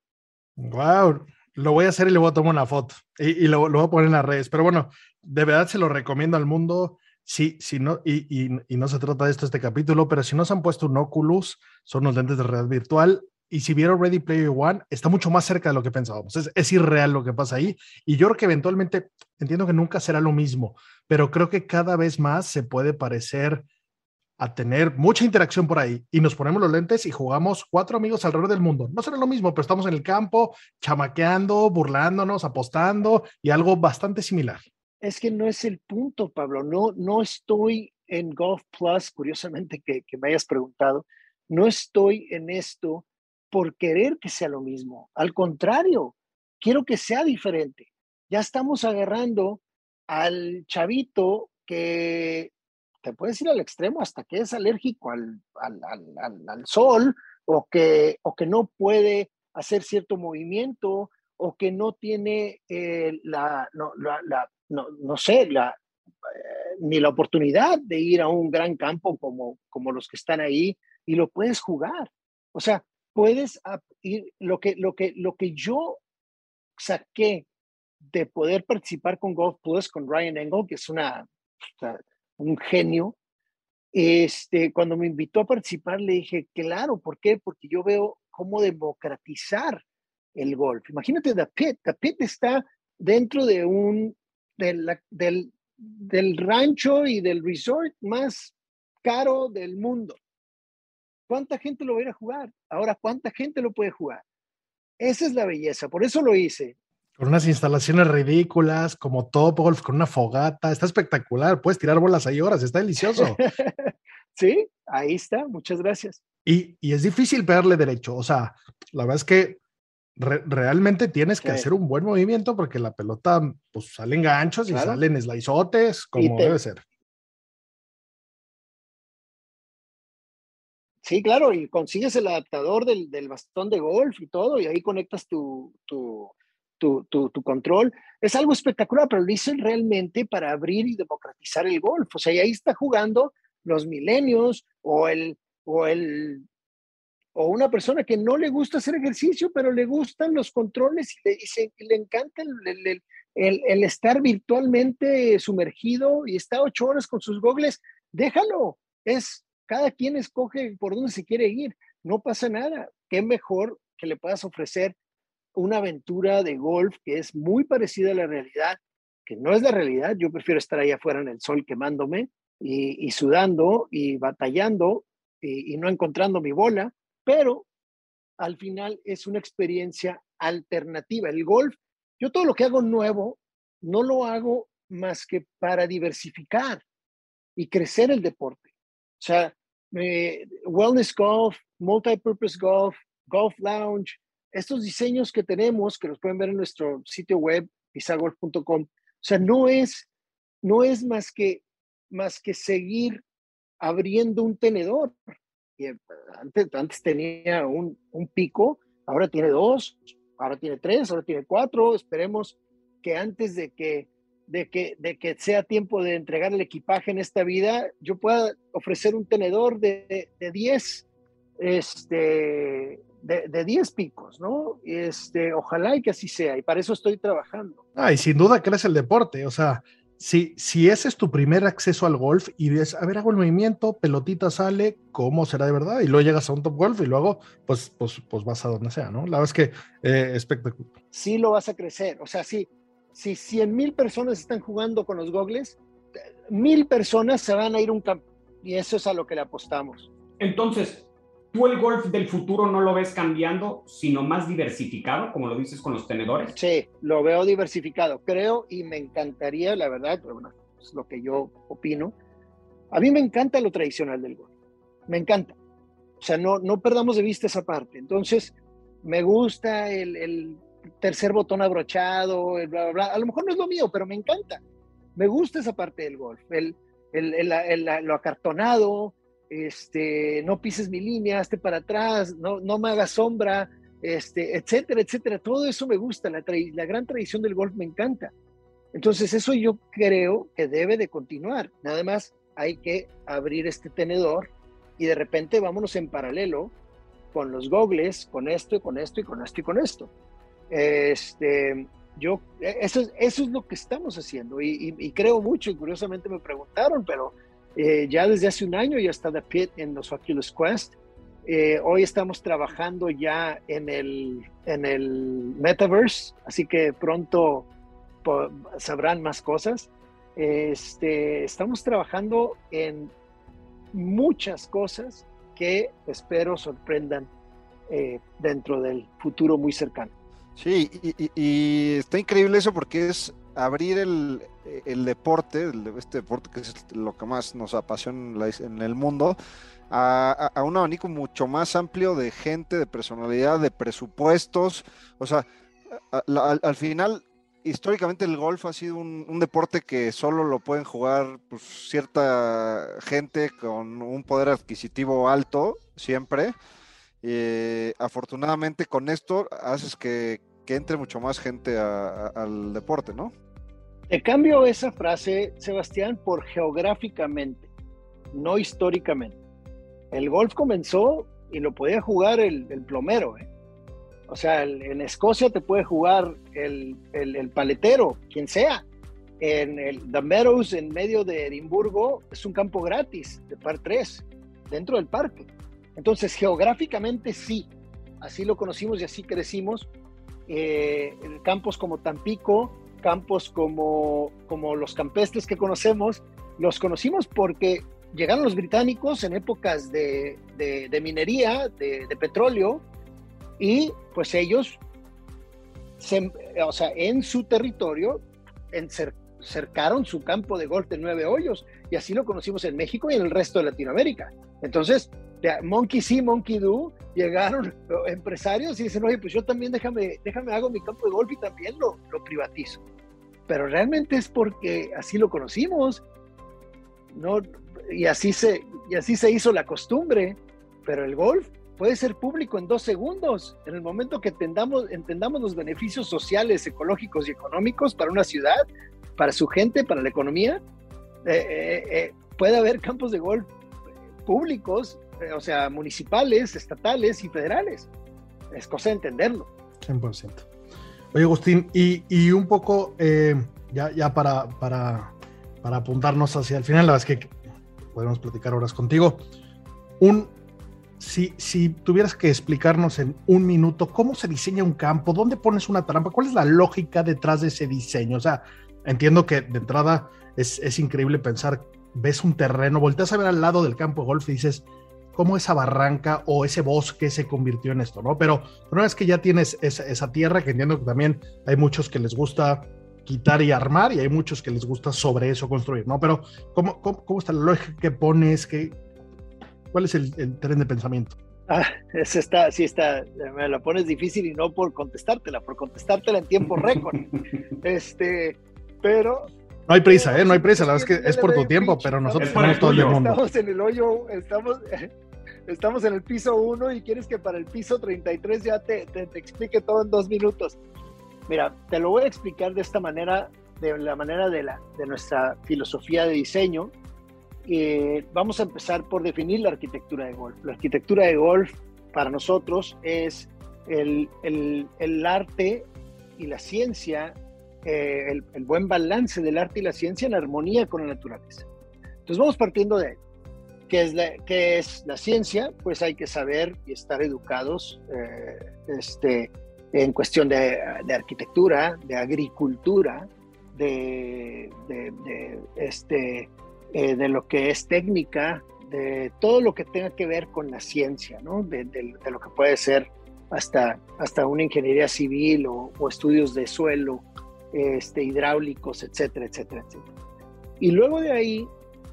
Speaker 4: Wow, lo voy a hacer y le voy a tomar una foto y, lo, voy a poner en las redes. Pero bueno, de verdad se lo recomiendo al mundo. Sí, sí, no, y, no se trata de esto este capítulo, pero si no se han puesto un Oculus, son los lentes de realidad virtual. Y si vieron Ready Player One, está mucho más cerca de lo que pensábamos. Es, es irreal lo que pasa ahí. Y yo creo que eventualmente, entiendo que nunca será lo mismo, pero creo que cada vez más se puede parecer a tener mucha interacción por ahí y nos ponemos los lentes y jugamos cuatro amigos alrededor del mundo. No será lo mismo, pero estamos en el campo, chamaqueando, burlándonos, apostando y algo bastante similar.
Speaker 7: Es que no es el punto, Pablo. No, no estoy en Golf Plus, curiosamente que, que me hayas preguntado, no estoy en esto por querer que sea lo mismo. Al contrario, quiero que sea diferente. Ya estamos agarrando al chavito que te puedes ir al extremo hasta que es alérgico al, al, sol o que, o que no puede hacer cierto movimiento o que no tiene eh, la, no, la, no, sé, la, eh, ni la oportunidad de ir a un gran campo como, como los que están ahí y lo puedes jugar. O sea, puedes ir, lo que, lo que, lo que yo saqué de poder participar con Golf Plus, con Ryan Engel, que es una, un genio. Este, cuando me invitó a participar, le dije, claro, ¿por qué? Porque yo veo cómo democratizar el golf. Imagínate, The Pit, The Pit está dentro de un, del, del, del rancho y del resort más caro del mundo. ¿Cuánta gente lo va a ir a jugar? Ahora, ¿cuánta gente lo puede jugar? Esa es la belleza, por eso lo hice.
Speaker 4: Con unas instalaciones ridículas, como Top Golf, con una fogata. Está espectacular. Puedes tirar bolas ahí horas. Está delicioso.
Speaker 7: sí, ahí está. Muchas gracias.
Speaker 4: Y, es difícil pegarle derecho. O sea, la verdad es que realmente tienes que hacer un buen movimiento porque la pelota, pues salen ganchos y salen sliceotes, como debe ser.
Speaker 7: Sí, claro, y consigues el adaptador del, del, bastón de golf y todo, y ahí conectas tu, tu, tu, tu, control. Es algo espectacular, pero lo dicen realmente para abrir y democratizar el golf. O sea, y ahí está jugando los milenios o el, o el o una persona que no le gusta hacer ejercicio, pero le gustan los controles y le, le encanta el, el, el, estar virtualmente sumergido y está ocho horas con sus gogles, déjalo. Es cada quien escoge por dónde se quiere ir. No pasa nada. Qué mejor que le puedas ofrecer una aventura de golf que es muy parecida a la realidad, que no es la realidad. Yo prefiero estar ahí afuera en el sol quemándome y, sudando y batallando y, no encontrando mi bola, pero al final es una experiencia alternativa. El golf, yo todo lo que hago nuevo, no lo hago más que para diversificar y crecer el deporte. O sea, wellness golf, multipurpose golf, golf lounge, estos diseños que tenemos, que los pueden ver en nuestro sitio web, pisagolf.com, o sea, no es, no es más, que, más que seguir abriendo un tenedor. Eh, antes, tenía un, un pico, ahora tiene dos, ahora tiene tres, ahora tiene cuatro. Esperemos que antes de que de que, de que sea tiempo de entregar el equipaje en esta vida, yo pueda ofrecer un tenedor de 10 este, de 10 picos, ¿no? Este, ojalá y que así sea, y para eso estoy trabajando.
Speaker 4: Ah, y sin duda que eres el deporte, o sea, si, si ese es tu primer acceso al golf y ves, a ver, hago el movimiento, pelotita sale, ¿cómo será de verdad? Y luego llegas a un top golf y luego, pues, pues, pues vas a donde sea, ¿no? La verdad es que eh, espectacular.
Speaker 7: Sí lo vas a crecer, o sea, sí, si 100 mil personas están jugando con los gogles, mil personas se van a ir a un campo. Y eso es a lo que le apostamos.
Speaker 6: Entonces, ¿tú el golf del futuro no lo ves cambiando, sino más diversificado, como lo dices con los tenedores?
Speaker 7: Sí, lo veo diversificado. Creo y me encantaría, la verdad, es lo que yo opino. A mí me encanta lo tradicional del golf. Me encanta. O sea, no, no perdamos de vista esa parte. Entonces, me gusta el, el tercer botón abrochado, bla, bla, bla. A lo mejor no es lo mío, pero me encanta. Me gusta esa parte del golf, el, el, lo acartonado, este, no pises mi línea, esté para atrás, no, me hagas sombra, este, etcétera, etcétera. Todo eso me gusta, la, gran tradición del golf me encanta. Entonces eso yo creo que debe de continuar. Nada más hay que abrir este tenedor y de repente vámonos en paralelo con los gogles, con esto y con esto y con esto y con esto. Este, yo, e, eso, es lo que estamos haciendo y, creo mucho, y curiosamente me preguntaron, pero eh, ya desde hace un año ya está The Pit en los Oculus Quest. Eh, hoy estamos trabajando ya en el, en el Metaverse, así que pronto sabrán más cosas. Este, estamos trabajando en muchas cosas que espero sorprendan eh, dentro del futuro muy cercano.
Speaker 5: Sí, y, está increíble eso porque es abrir el, deporte, este deporte que es lo que más nos apasiona en el mundo, a, un abanico mucho más amplio de gente, de personalidad, de presupuestos. O sea, al, final, históricamente el golf ha sido un, deporte que solo lo pueden jugar pues, cierta gente con un poder adquisitivo alto, siempre. Afortunadamente con esto haces que, que entre mucho más gente al deporte, ¿no?
Speaker 7: Te cambio esa frase, Sebastián, por geográficamente, no históricamente. El golf comenzó y lo podía jugar el, plomero. ¿eh? O sea, en Escocia te puede jugar el, paletero, quien sea. En el The Meadows, en medio de Edimburgo, es un campo gratis de par 3, dentro del parque. Entonces, geográficamente sí, así lo conocimos y así crecimos, eh, campos como Tampico, campos como, como los campestres que conocemos, los conocimos porque llegaron los británicos en épocas de, de, minería, de, petróleo, y pues ellos, o sea, en su territorio, cercaron su campo de golf de nueve hoyos, y así lo conocimos en México y en el resto de Latinoamérica. Entonces, monkey sí, monkey do, llegaron empresarios y dicen, oye, pues yo también déjame, déjame hago mi campo de golf y también lo, lo privatizo. Pero realmente es porque así lo conocimos, ¿no? Y así, se, y así se hizo la costumbre, pero el golf puede ser público en dos segundos. En el momento que entendamos, entendamos los beneficios sociales, ecológicos y económicos para una ciudad, para su gente, para la economía, eh, eh, eh, puede haber campos de golf públicos o sea, municipales, estatales y federales. Es cosa de entenderlo.
Speaker 4: 100%. Oye, Agustín, y, un poco, eh, ya, ya para, para, para, apuntarnos hacia el final, la verdad es que podemos platicar horas contigo. Un, si, si tuvieras que explicarnos en un minuto cómo se diseña un campo, dónde pones una trampa, cuál es la lógica detrás de ese diseño. O sea, entiendo que de entrada es, es increíble pensar, ves un terreno, volteas a ver al lado del campo de golf y dices, cómo esa barranca o ese bosque se convirtió en esto, ¿no? Pero una vez que ya tienes esa, tierra, que entiendo que también hay muchos que les gusta quitar y armar y hay muchos que les gusta sobre eso construir, ¿no? Pero ¿cómo, cómo, está la lógica que pones? Que, ¿Cuál es el, tren de pensamiento?
Speaker 7: Ah, eso está, sí está, me la pones difícil y no por contestártela, por contestártela en tiempo récord. este, pero
Speaker 4: no hay prisa, ¿eh? No hay prisa, la verdad es que es por tu tiempo, pero nosotros tenemos todo el mundo.
Speaker 7: Estamos en el hoyo, estamos, estamos en el piso 1 y quieres que para el piso 33 ya te, te, explique todo en dos minutos. Mira, te lo voy a explicar de esta manera, de la manera de, la, de nuestra filosofía de diseño. Eh, vamos a empezar por definir la arquitectura de golf. La arquitectura de golf para nosotros es el, el, el arte y la ciencia, eh, el, el, buen balance del arte y la ciencia en armonía con la naturaleza. Entonces vamos partiendo de ahí. ¿Qué es, la, es la ciencia? Pues hay que saber y estar educados eh, este, en cuestión de, arquitectura, de agricultura, de, este, eh, de lo que es técnica, de todo lo que tenga que ver con la ciencia, ¿no? de, lo que puede ser hasta, hasta una ingeniería civil o, o estudios de suelo, este, hidráulicos, etcétera, etcétera, etcétera. Y luego de ahí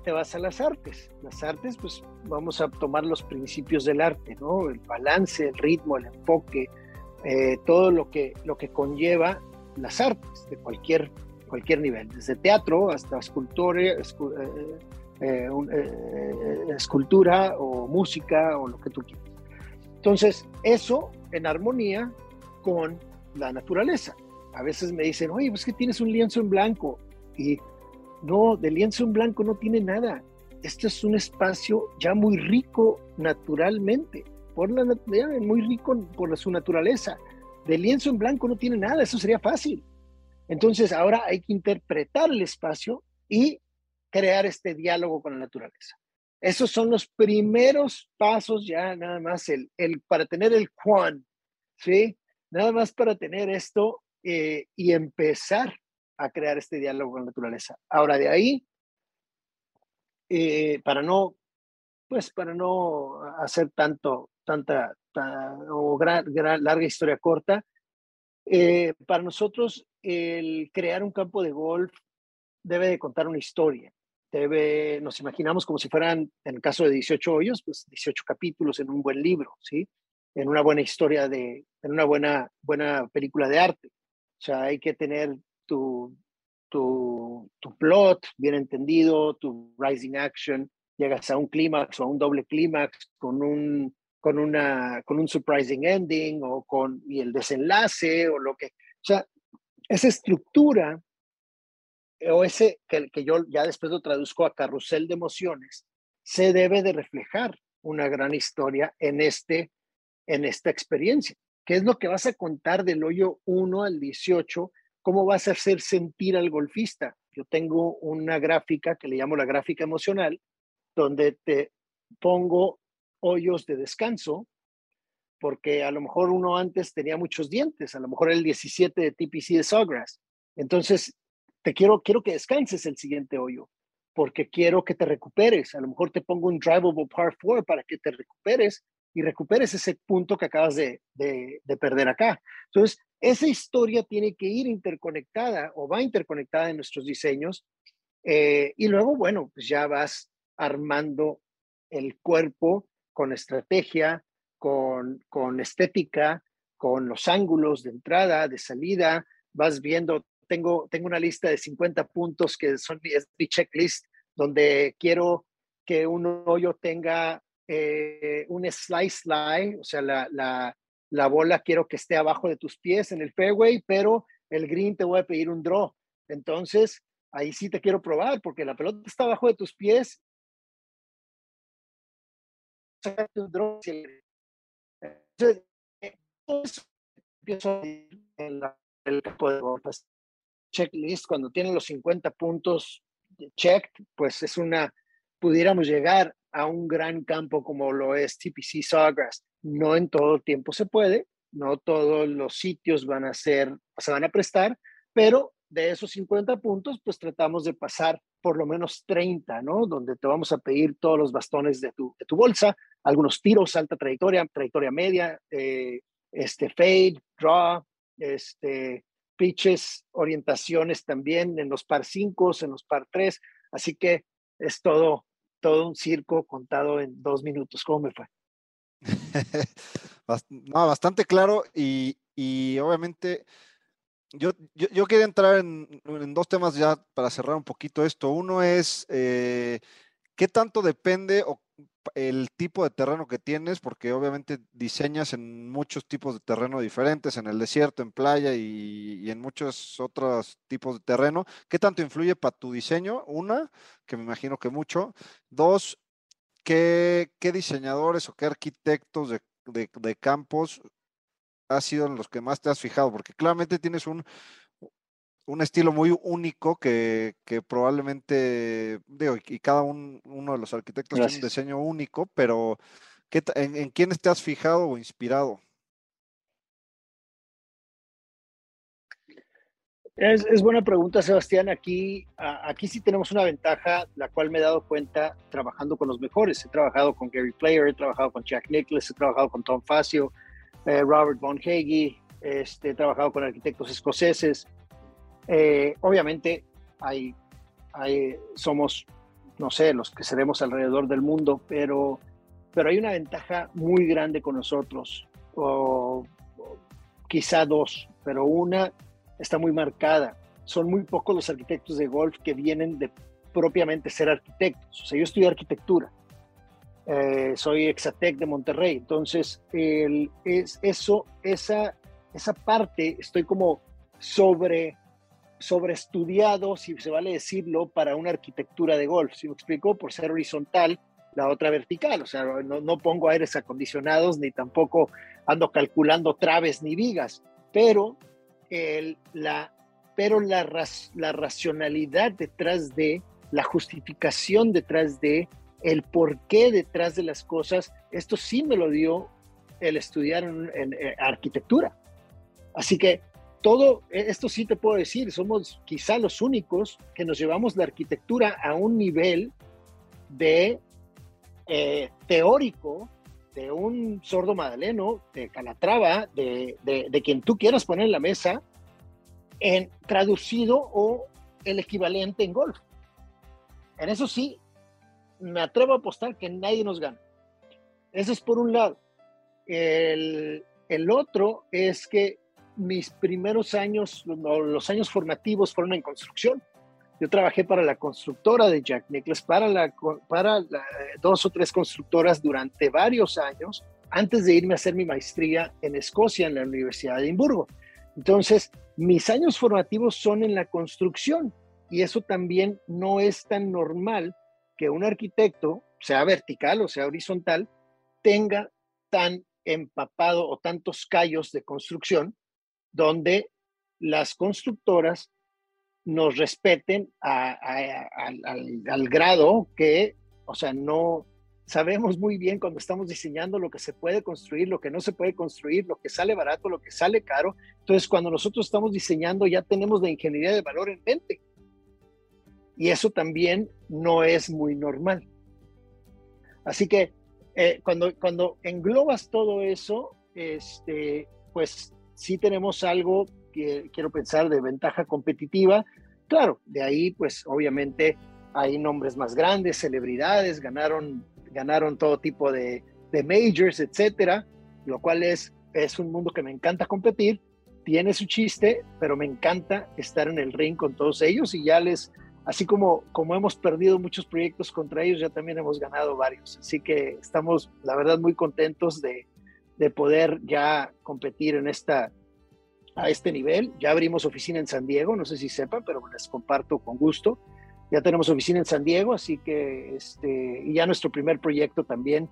Speaker 7: te vas a las artes. Las artes, pues vamos a tomar los principios del arte, ¿no? El balance, el ritmo, el enfoque, eh, todo lo que, lo que conlleva las artes de cualquier, cualquier nivel, desde teatro hasta escultura, eh, eh, escultura o música o lo que tú quieras. Entonces, eso en armonía con la naturaleza. A veces me dicen, oye, pues que tienes un lienzo en blanco y no, de lienzo en blanco no tiene nada. Este es un espacio ya muy rico naturalmente, por la, muy rico por su naturaleza. De lienzo en blanco no tiene nada, eso sería fácil. Entonces ahora hay que interpretar el espacio y crear este diálogo con la naturaleza. Esos son los primeros pasos ya nada más el, el para tener el Juan, ¿sí? Nada más para tener esto eh, y empezar a crear este diálogo con la naturaleza. Ahora de ahí, eh, para no, pues para no hacer tanto, tanta, o larga historia corta, eh, para nosotros el crear un campo de golf debe de contar una historia. Debe, nos imaginamos como si fueran, en el caso de 18 hoyos, pues 18 capítulos en un buen libro, ¿sí? En una buena historia de, en una buena, buena película de arte. O sea, hay que tener tu, tu, tu plot bien entendido, tu rising action, llegas a un clímax o a un doble clímax con un, con, una, con un surprising ending o con y el desenlace o lo que, o sea, esa estructura o ese que, que yo ya después lo traduzco a carrusel de emociones, se debe de reflejar una gran historia en, este, en esta experiencia. ¿Qué es lo que vas a contar del hoyo 1 al 18 ¿Cómo vas a hacer sentir al golfista? Yo tengo una gráfica que le llamo la gráfica emocional, donde te pongo hoyos de descanso, porque a lo mejor uno antes tenía muchos dientes, a lo mejor el 17 de TPC de Sawgrass. Entonces, te quiero, quiero que descanses el siguiente hoyo, porque quiero que te recuperes. A lo mejor te pongo un drivable par 4 para que te recuperes y recuperes ese punto que acabas de, de perder acá. Entonces, esa historia tiene que ir interconectada o va interconectada en nuestros diseños eh, y luego, bueno, pues ya vas armando el cuerpo con estrategia, con, con estética, con los ángulos de entrada, de salida, vas viendo, tengo, tengo una lista de 50 puntos que son mi, checklist, donde quiero que un hoyo tenga eh, un slice lie, o sea, la, la, la bola quiero que esté abajo de tus pies en el fairway, pero el green te voy a pedir un draw. Entonces, ahí sí te quiero probar porque la pelota está abajo de tus pies. Entonces, empiezo en el golf. Checklist, cuando tienen los 50 puntos checked, pues es una, pudiéramos llegar a un gran campo como lo es TPC Sawgrass no en todo el tiempo se puede, no todos los sitios van a ser, se van a prestar, pero de esos 50 puntos, pues tratamos de pasar por lo menos 30, ¿no? Donde te vamos a pedir todos los bastones de tu, de tu bolsa, algunos tiros, alta trayectoria, trayectoria media, eh, este fade, draw, este pitches, orientaciones también en los par 5, en los par 3. Así que es todo, todo un circo contado en dos minutos. ¿Cómo me fue?
Speaker 5: no, bastante claro y, y obviamente yo, yo, quería entrar en, dos temas ya para cerrar un poquito esto. Uno es eh, qué tanto depende o el tipo de terreno que tienes, porque obviamente diseñas en muchos tipos de terreno diferentes, en el desierto, en playa y, en muchos otros tipos de terreno. ¿Qué tanto influye para tu diseño? Una, que me imagino que mucho. Dos, ¿qué, qué diseñadores o qué arquitectos de, de campos ha sido en los que más te has fijado? Porque claramente tienes un, un estilo muy único que, probablemente, digo, y cada uno de los arquitectos tiene un diseño único, pero ¿qué, en, en, quiénes te has fijado o inspirado?
Speaker 7: Es, es, buena pregunta, Sebastián. Aquí, aquí sí tenemos una ventaja, la cual me he dado cuenta trabajando con los mejores. He trabajado con Gary Player, he trabajado con Jack Nicklaus, he trabajado con Tom Facio, eh, Robert Von Hagee, este, he trabajado con arquitectos escoceses. Eh, obviamente hay, hay, somos, no sé, los que seremos alrededor del mundo, pero, pero hay una ventaja muy grande con nosotros, o, quizá dos, pero una está muy marcada. Son muy pocos los arquitectos de golf que vienen de propiamente ser arquitectos. O sea, yo estudié arquitectura eh, soy Exatec de Monterrey, entonces el, es eso, esa, esa parte estoy como sobre, sobre estudiado, si se vale decirlo, para una arquitectura de golf. Si me explico, por ser horizontal, la otra vertical, o sea, no, no pongo aires acondicionados ni tampoco ando calculando traves ni vigas, pero el, la, pero la, la racionalidad detrás de, la justificación detrás de el porqué detrás de las cosas, esto sí me lo dio el estudiar en, eh, arquitectura. Así que todo, e, esto sí te puedo decir, somos quizá los únicos que nos llevamos la arquitectura a un nivel de eh, teórico de un sordo madaleno, de Calatrava, de, de, quien tú quieras poner en la mesa, en traducido o el equivalente en golf. En eso sí, me atrevo a apostar que nadie nos gana. Eso es por un lado. El, otro es que mis primeros años, los años formativos fueron en construcción. Yo trabajé para la constructora de Jack Nicklaus, para, la, para dos o tres constructoras durante varios años, antes de irme a hacer mi maestría en Escocia, en la Universidad de Edimburgo. Entonces, mis años formativos son en la construcción y eso también no es tan normal que un arquitecto, sea vertical o sea horizontal, tenga tan empapado o tantos callos de construcción donde las constructoras nos respeten al, grado que, o sea, no sabemos muy bien cuando estamos diseñando lo que se puede construir, lo que no se puede construir, lo que sale barato, lo que sale caro. Entonces, cuando nosotros estamos diseñando, ya tenemos la ingeniería de valor en mente. Y eso también no es muy normal. Así que eh, cuando, cuando englobas todo eso, este, pues sí tenemos algo que quiero pensar de ventaja competitiva. Claro, de ahí pues obviamente hay nombres más grandes, celebridades, ganaron, ganaron todo tipo de, de majors, etcétera, lo cual es, es un mundo que me encanta competir, tiene su chiste, pero me encanta estar en el ring con todos ellos y ya les, así como, como hemos perdido muchos proyectos contra ellos, ya también hemos ganado varios. Así que estamos, la verdad, muy contentos de, de poder ya competir en esta, a este nivel. Ya abrimos oficina en San Diego, no sé si sepan, pero les comparto con gusto. Ya tenemos oficina en San Diego, así que, este, y ya nuestro primer proyecto también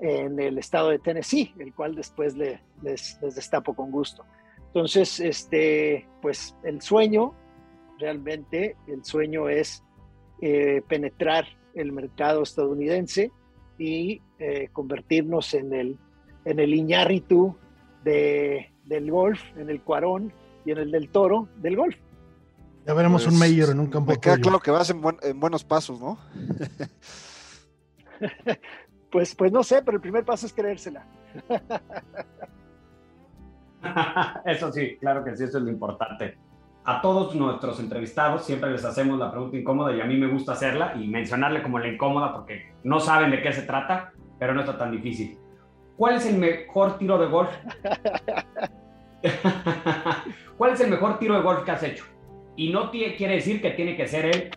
Speaker 7: en el estado de Tennessee, el cual después les, les destapo con gusto. Entonces, este, pues el sueño realmente el sueño es eh, penetrar el mercado estadounidense y eh, convertirnos en el, en el de, del golf, en el Cuarón y en el del Toro del golf.
Speaker 4: Ya veremos
Speaker 5: Pues,
Speaker 4: un Mayor en un campo
Speaker 5: Me queda
Speaker 4: tuyo.
Speaker 5: claro que vas en, buen- en buenos pasos, ¿no?
Speaker 7: Pues, pues no sé, pero el primer paso es creérsela.
Speaker 6: Eso sí, claro que sí, eso es lo importante. A todos nuestros entrevistados siempre les hacemos la pregunta incómoda y a mí me gusta hacerla y mencionarle como la incómoda porque no saben de qué se trata, pero no está tan difícil. ¿Cuál es el mejor tiro de golf? ¿Cuál es el mejor tiro de golf que has hecho? Y no quiere decir que tiene que ser el,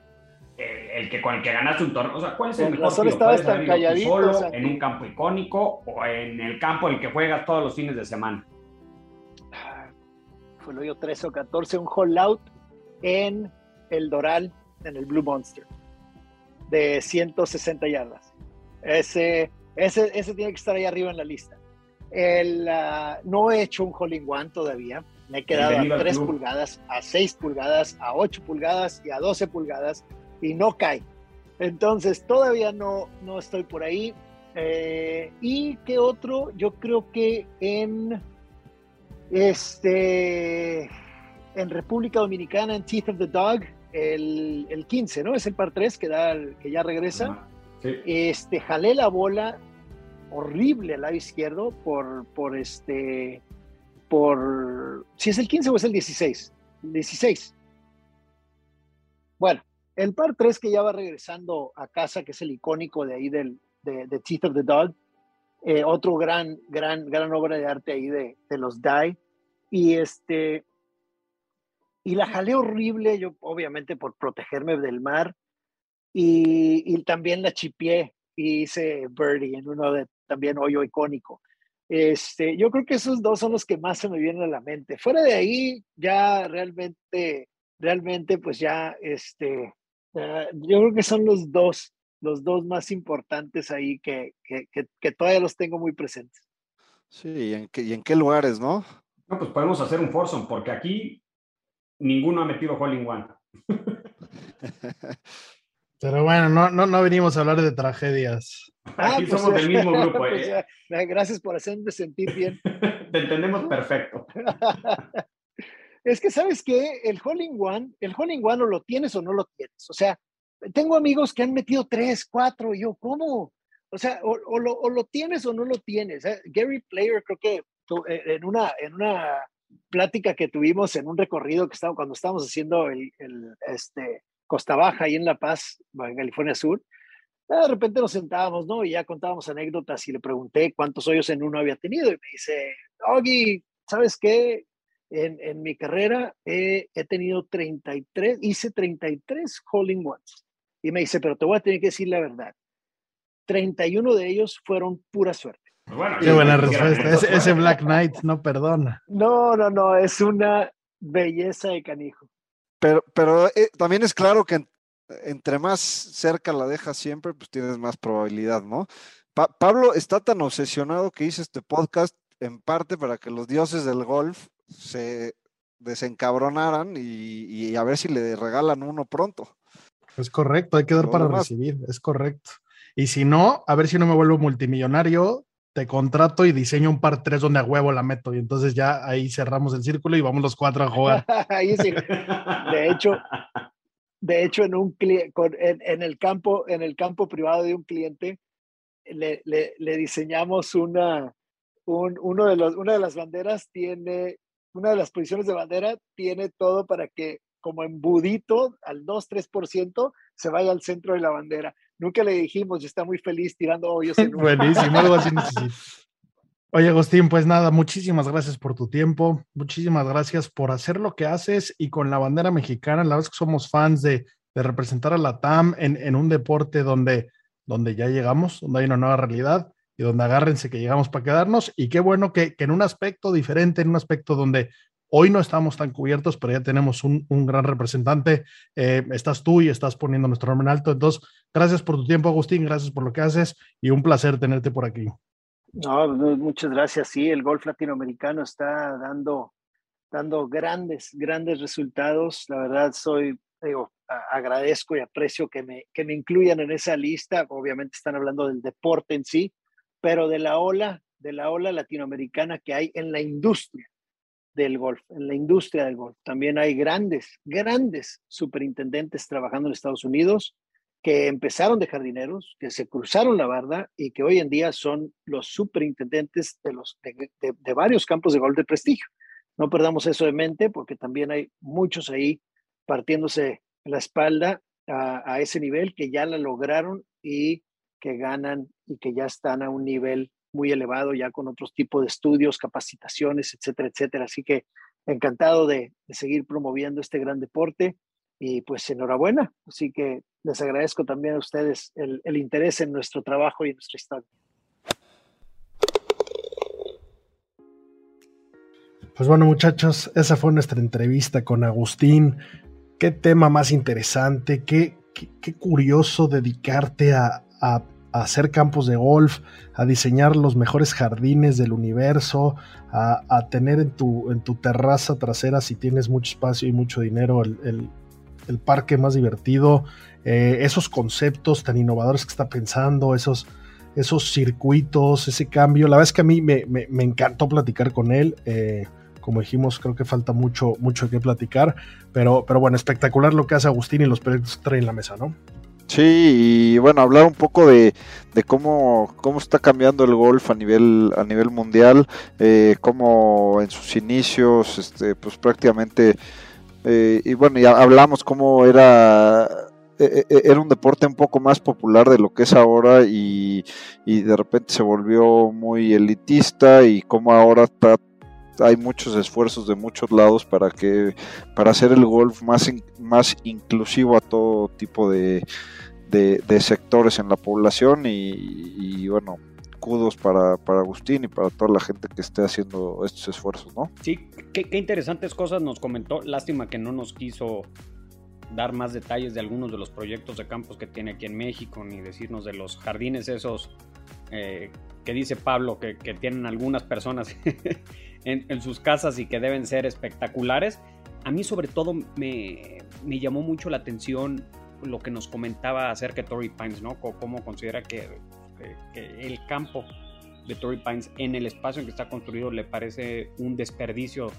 Speaker 6: el, el que con el que ganaste un torneo. O sea, ¿cuál es el
Speaker 7: Con
Speaker 6: mejor tiro? Puedes
Speaker 7: tan calladito,
Speaker 6: solo,
Speaker 7: o sea.
Speaker 6: en un campo icónico o en el campo en el que juegas todos los fines de semana.
Speaker 7: Fue lo yo 13 o 14, un hole out en el Doral, en el Blue Monster, de 160 yardas. Ese, ese, ese tiene que estar ahí arriba en la lista. El, ah, no he hecho un hole in one todavía. Me he quedado a
Speaker 6: al
Speaker 7: 3
Speaker 6: club.
Speaker 7: pulgadas, a 6 pulgadas, a 8 pulgadas y a 12 pulgadas y no cae. Entonces todavía no, no estoy por ahí. Eh, ¿Y qué otro? Yo creo que en este en República Dominicana, en Teeth of the Dog, el, el 15, ¿no? Es el par 3 que, da, que ya regresa.
Speaker 6: Ajá.
Speaker 7: Este, jalé la bola horrible al lado izquierdo por, por este, por, si es el 15 o es el 16, el 16. Bueno, el par 3 que ya va regresando a casa, que es el icónico de ahí del, de, de Teeth of the Dog, eh, otro gran, gran, gran obra de arte ahí de, de los Die, y este, y la jalé horrible, yo obviamente por protegerme del mar, y, y también la chipié y hice birdie en uno de también hoyo icónico. Este, yo creo que esos dos son los que más se me vienen a la mente. Fuera de ahí, ya realmente, realmente, pues ya, este, yo creo que son los dos, los dos más importantes ahí que, que, que, que todavía los tengo muy presentes.
Speaker 5: Sí, ¿y en qué, y en qué lugares, no?
Speaker 6: No, pues podemos hacer un foursome, porque aquí ninguno ha metido hole in one.
Speaker 4: Pero bueno, no, no, no venimos a hablar de tragedias.
Speaker 6: Aquí
Speaker 7: pues,
Speaker 6: somos del mismo grupo.
Speaker 7: pues
Speaker 6: ¿eh?
Speaker 7: ya, gracias por hacerme sentir bien.
Speaker 6: Te entendemos perfecto.
Speaker 7: es que, ¿sabes qué? El hole in one, el hole in one o lo tienes o no lo tienes. O sea, tengo amigos que han metido tres, cuatro, y yo, ¿cómo? O sea, o, o lo, o lo tienes o no lo tienes. Eh, Gary Player, creo que tu- eh, en una, en una plática que tuvimos en un recorrido que estaba, cuando estábamos haciendo el, el, este, Costa Baja ahí en La Paz, en California Sur, de repente nos sentábamos, ¿no? Y ya contábamos anécdotas y le pregunté cuántos hoyos en uno había tenido. Y me dice, Oggy, ¿sabes qué? En, en mi carrera he, he tenido 33, hice 33 hole ones. Y me dice, pero te voy a tener que decir la verdad. 31 de ellos fueron pura suerte.
Speaker 6: Pues bueno,
Speaker 4: Qué buena respuesta. Ese,
Speaker 6: esto
Speaker 4: ese. Black Knight no perdona.
Speaker 7: No, no, no, es una belleza de canijo.
Speaker 5: Pero, pero eh, también es claro que en- entre más cerca la dejas siempre, pues tienes más probabilidad, ¿no? Pa- Pablo está tan obsesionado que hice este podcast en parte para que los dioses del golf se desencabronaran y, y a ver si le regalan uno pronto.
Speaker 4: Es correcto, hay que dar para
Speaker 5: demás-
Speaker 4: recibir, es correcto. Y si no, a ver si no me vuelvo multimillonario, te contrato y diseño un par 3 donde a huevo la meto. Y entonces ya ahí cerramos el círculo y vamos los cuatro a jugar.
Speaker 7: Ahí sí. De hecho, de hecho en un en, en el campo en el campo privado de un cliente le, le- le diseñamos una un- uno de los una de las banderas tiene una de las posiciones de bandera tiene todo para que como embudito al 2-3% se vaya al centro de la bandera. Nunca le dijimos está muy feliz tirando hoyos en un
Speaker 4: Buenísimo, algo así necesito. Oye, Agustín, pues nada, muchísimas gracias por tu tiempo, muchísimas gracias por hacer lo que haces y con la bandera mexicana, la verdad es que somos fans de, de representar a la TAM en, en un deporte donde, donde ya llegamos, donde hay una nueva realidad y donde agárrense que llegamos para quedarnos y qué bueno que, que en un aspecto diferente, en un aspecto donde hoy no estamos tan cubiertos, pero ya tenemos un, gran representante, eh, estás tú y estás poniendo nuestro nombre en alto, entonces gracias por tu tiempo, Agustín, gracias por lo que haces y un placer tenerte por aquí.
Speaker 7: No, muchas gracias. Sí, el golf latinoamericano está dando, dando grandes, grandes resultados. La verdad, soy, agradezco y aprecio que me, que me incluyan en esa lista. Obviamente están hablando del deporte en sí, pero de la ola, de la ola latinoamericana que hay en la industria. Del golf, en la industria del golf. También hay grandes, grandes superintendentes trabajando en Estados Unidos que empezaron de jardineros, que se cruzaron la barda y que hoy en día son los superintendentes de, los, de, varios campos de golf de prestigio. No perdamos eso de mente porque también hay muchos ahí partiéndose la espalda a, a ese nivel que ya la lograron y que ganan y que ya están a un nivel muy elevado, ya con otros tipos de estudios, capacitaciones, etcétera, etcétera. Así que encantado de, seguir promoviendo este gran deporte y pues enhorabuena. Así que les agradezco también a ustedes el, interés en nuestro trabajo y en nuestra historia.
Speaker 4: Pues bueno, muchachos, esa fue nuestra entrevista con Agustín. Qué tema más interesante, qué, qué, curioso dedicarte a a hacer campos de golf, a diseñar los mejores jardines del universo, a, tener en tu, en tu, terraza trasera, si tienes mucho espacio y mucho dinero, el, parque más divertido, eh, esos conceptos tan innovadores que está pensando, esos, esos circuitos, ese cambio. La verdad es que a mí me, encantó platicar con él. Eh, como dijimos, creo que falta mucho, mucho que platicar, pero, pero bueno, espectacular lo que hace Agustín y los proyectos que la mesa, ¿no?
Speaker 5: Sí, y bueno, hablar un poco de, cómo, cómo está cambiando el golf a nivel, a nivel mundial, eh, cómo en sus inicios, este, pues prácticamente, eh, y bueno, ya hablamos cómo era e, e, era un deporte un poco más popular de lo que es ahora y, y de repente se volvió muy elitista y cómo ahora está hay muchos esfuerzos de muchos lados para que para hacer el golf más más inclusivo a todo tipo de, de, sectores en la población y, bueno, kudos para, para, Agustín y para toda la gente que esté haciendo estos esfuerzos, ¿no?
Speaker 6: Sí, qué, interesantes cosas nos comentó. Lástima que no nos quiso dar más detalles de algunos de los proyectos de campos que tiene aquí en México, ni decirnos de los jardines esos eh, que dice Pablo que, tienen algunas personas en, en, sus casas y que deben ser espectaculares. A mí sobre todo me, me llamó mucho la atención lo que nos comentaba acerca de Torrey Pines, ¿no? cómo considera que, el campo de Torrey Pines en el espacio en que está construido le parece un desperdicio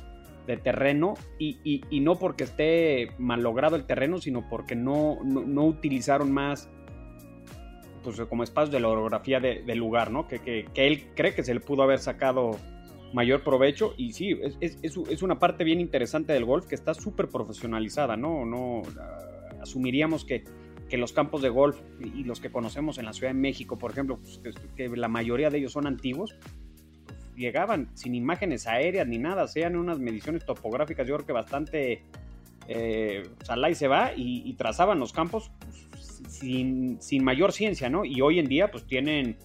Speaker 6: de terreno y, no porque esté mal logrado el terreno, sino porque no, no, utilizaron más pues, como espacio de la orografía del lugar, ¿no? Que, él cree que se le pudo haber sacado mayor provecho y sí, es, es una parte bien interesante del golf que está súper profesionalizada, no asumiríamos que, los campos de golf y los que conocemos en la Ciudad de México, por ejemplo, pues, que, la mayoría de ellos son antiguos, pues, llegaban sin imágenes aéreas ni nada, sean unas mediciones topográficas, yo creo que bastante eh, y se va y, trazaban los campos pues, sin, mayor ciencia, ¿no? Y hoy en día pues tienen,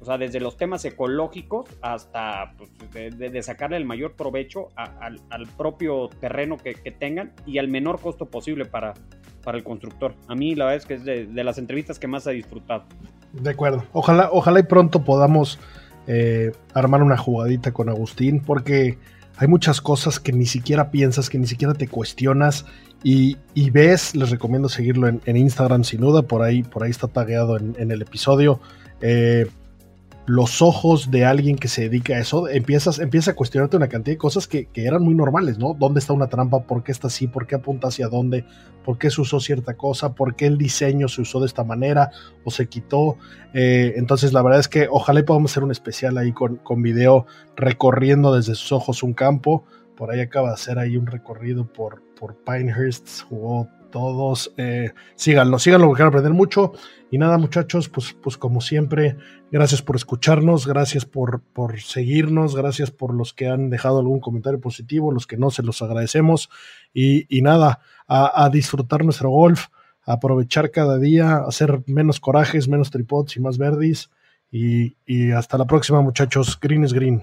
Speaker 6: o sea, desde los temas ecológicos hasta de, sacarle el mayor provecho al, propio terreno que, tengan y al menor costo posible para, para el constructor. A mí la verdad es que es de, las entrevistas que más he disfrutado.
Speaker 4: De acuerdo. Ojalá, ojalá y pronto podamos eh, armar una jugadita con Agustín, porque hay muchas cosas que ni siquiera piensas, que ni siquiera te cuestionas y, ves. Les recomiendo seguirlo en, Instagram sin duda, por ahí, por ahí está tagueado en, en el episodio. Eh, los ojos de alguien que se dedica a eso, empiezas, empieza a cuestionarte una cantidad de cosas que, eran muy normales, ¿no? ¿Dónde está una trampa? ¿Por qué está así? ¿Por qué apunta hacia dónde? ¿Por qué se usó cierta cosa? ¿Por qué el diseño se usó de esta manera o se quitó? Eh, entonces, la verdad es que ojalá podamos hacer un especial ahí con, con video recorriendo desde sus ojos un campo. Por ahí acaba de hacer ahí un recorrido por, por Pinehurst, todos. Eh, síganlo, síganlo porque van aprender mucho. Y nada, muchachos, pues, pues como siempre, gracias por escucharnos, gracias por, por seguirnos, gracias por los que han dejado algún comentario positivo, los que no, se los agradecemos. Y, nada, a, disfrutar nuestro golf, a aprovechar cada día, hacer menos corajes, menos tripods y más verdis. Y, y hasta la próxima, muchachos. Green is green.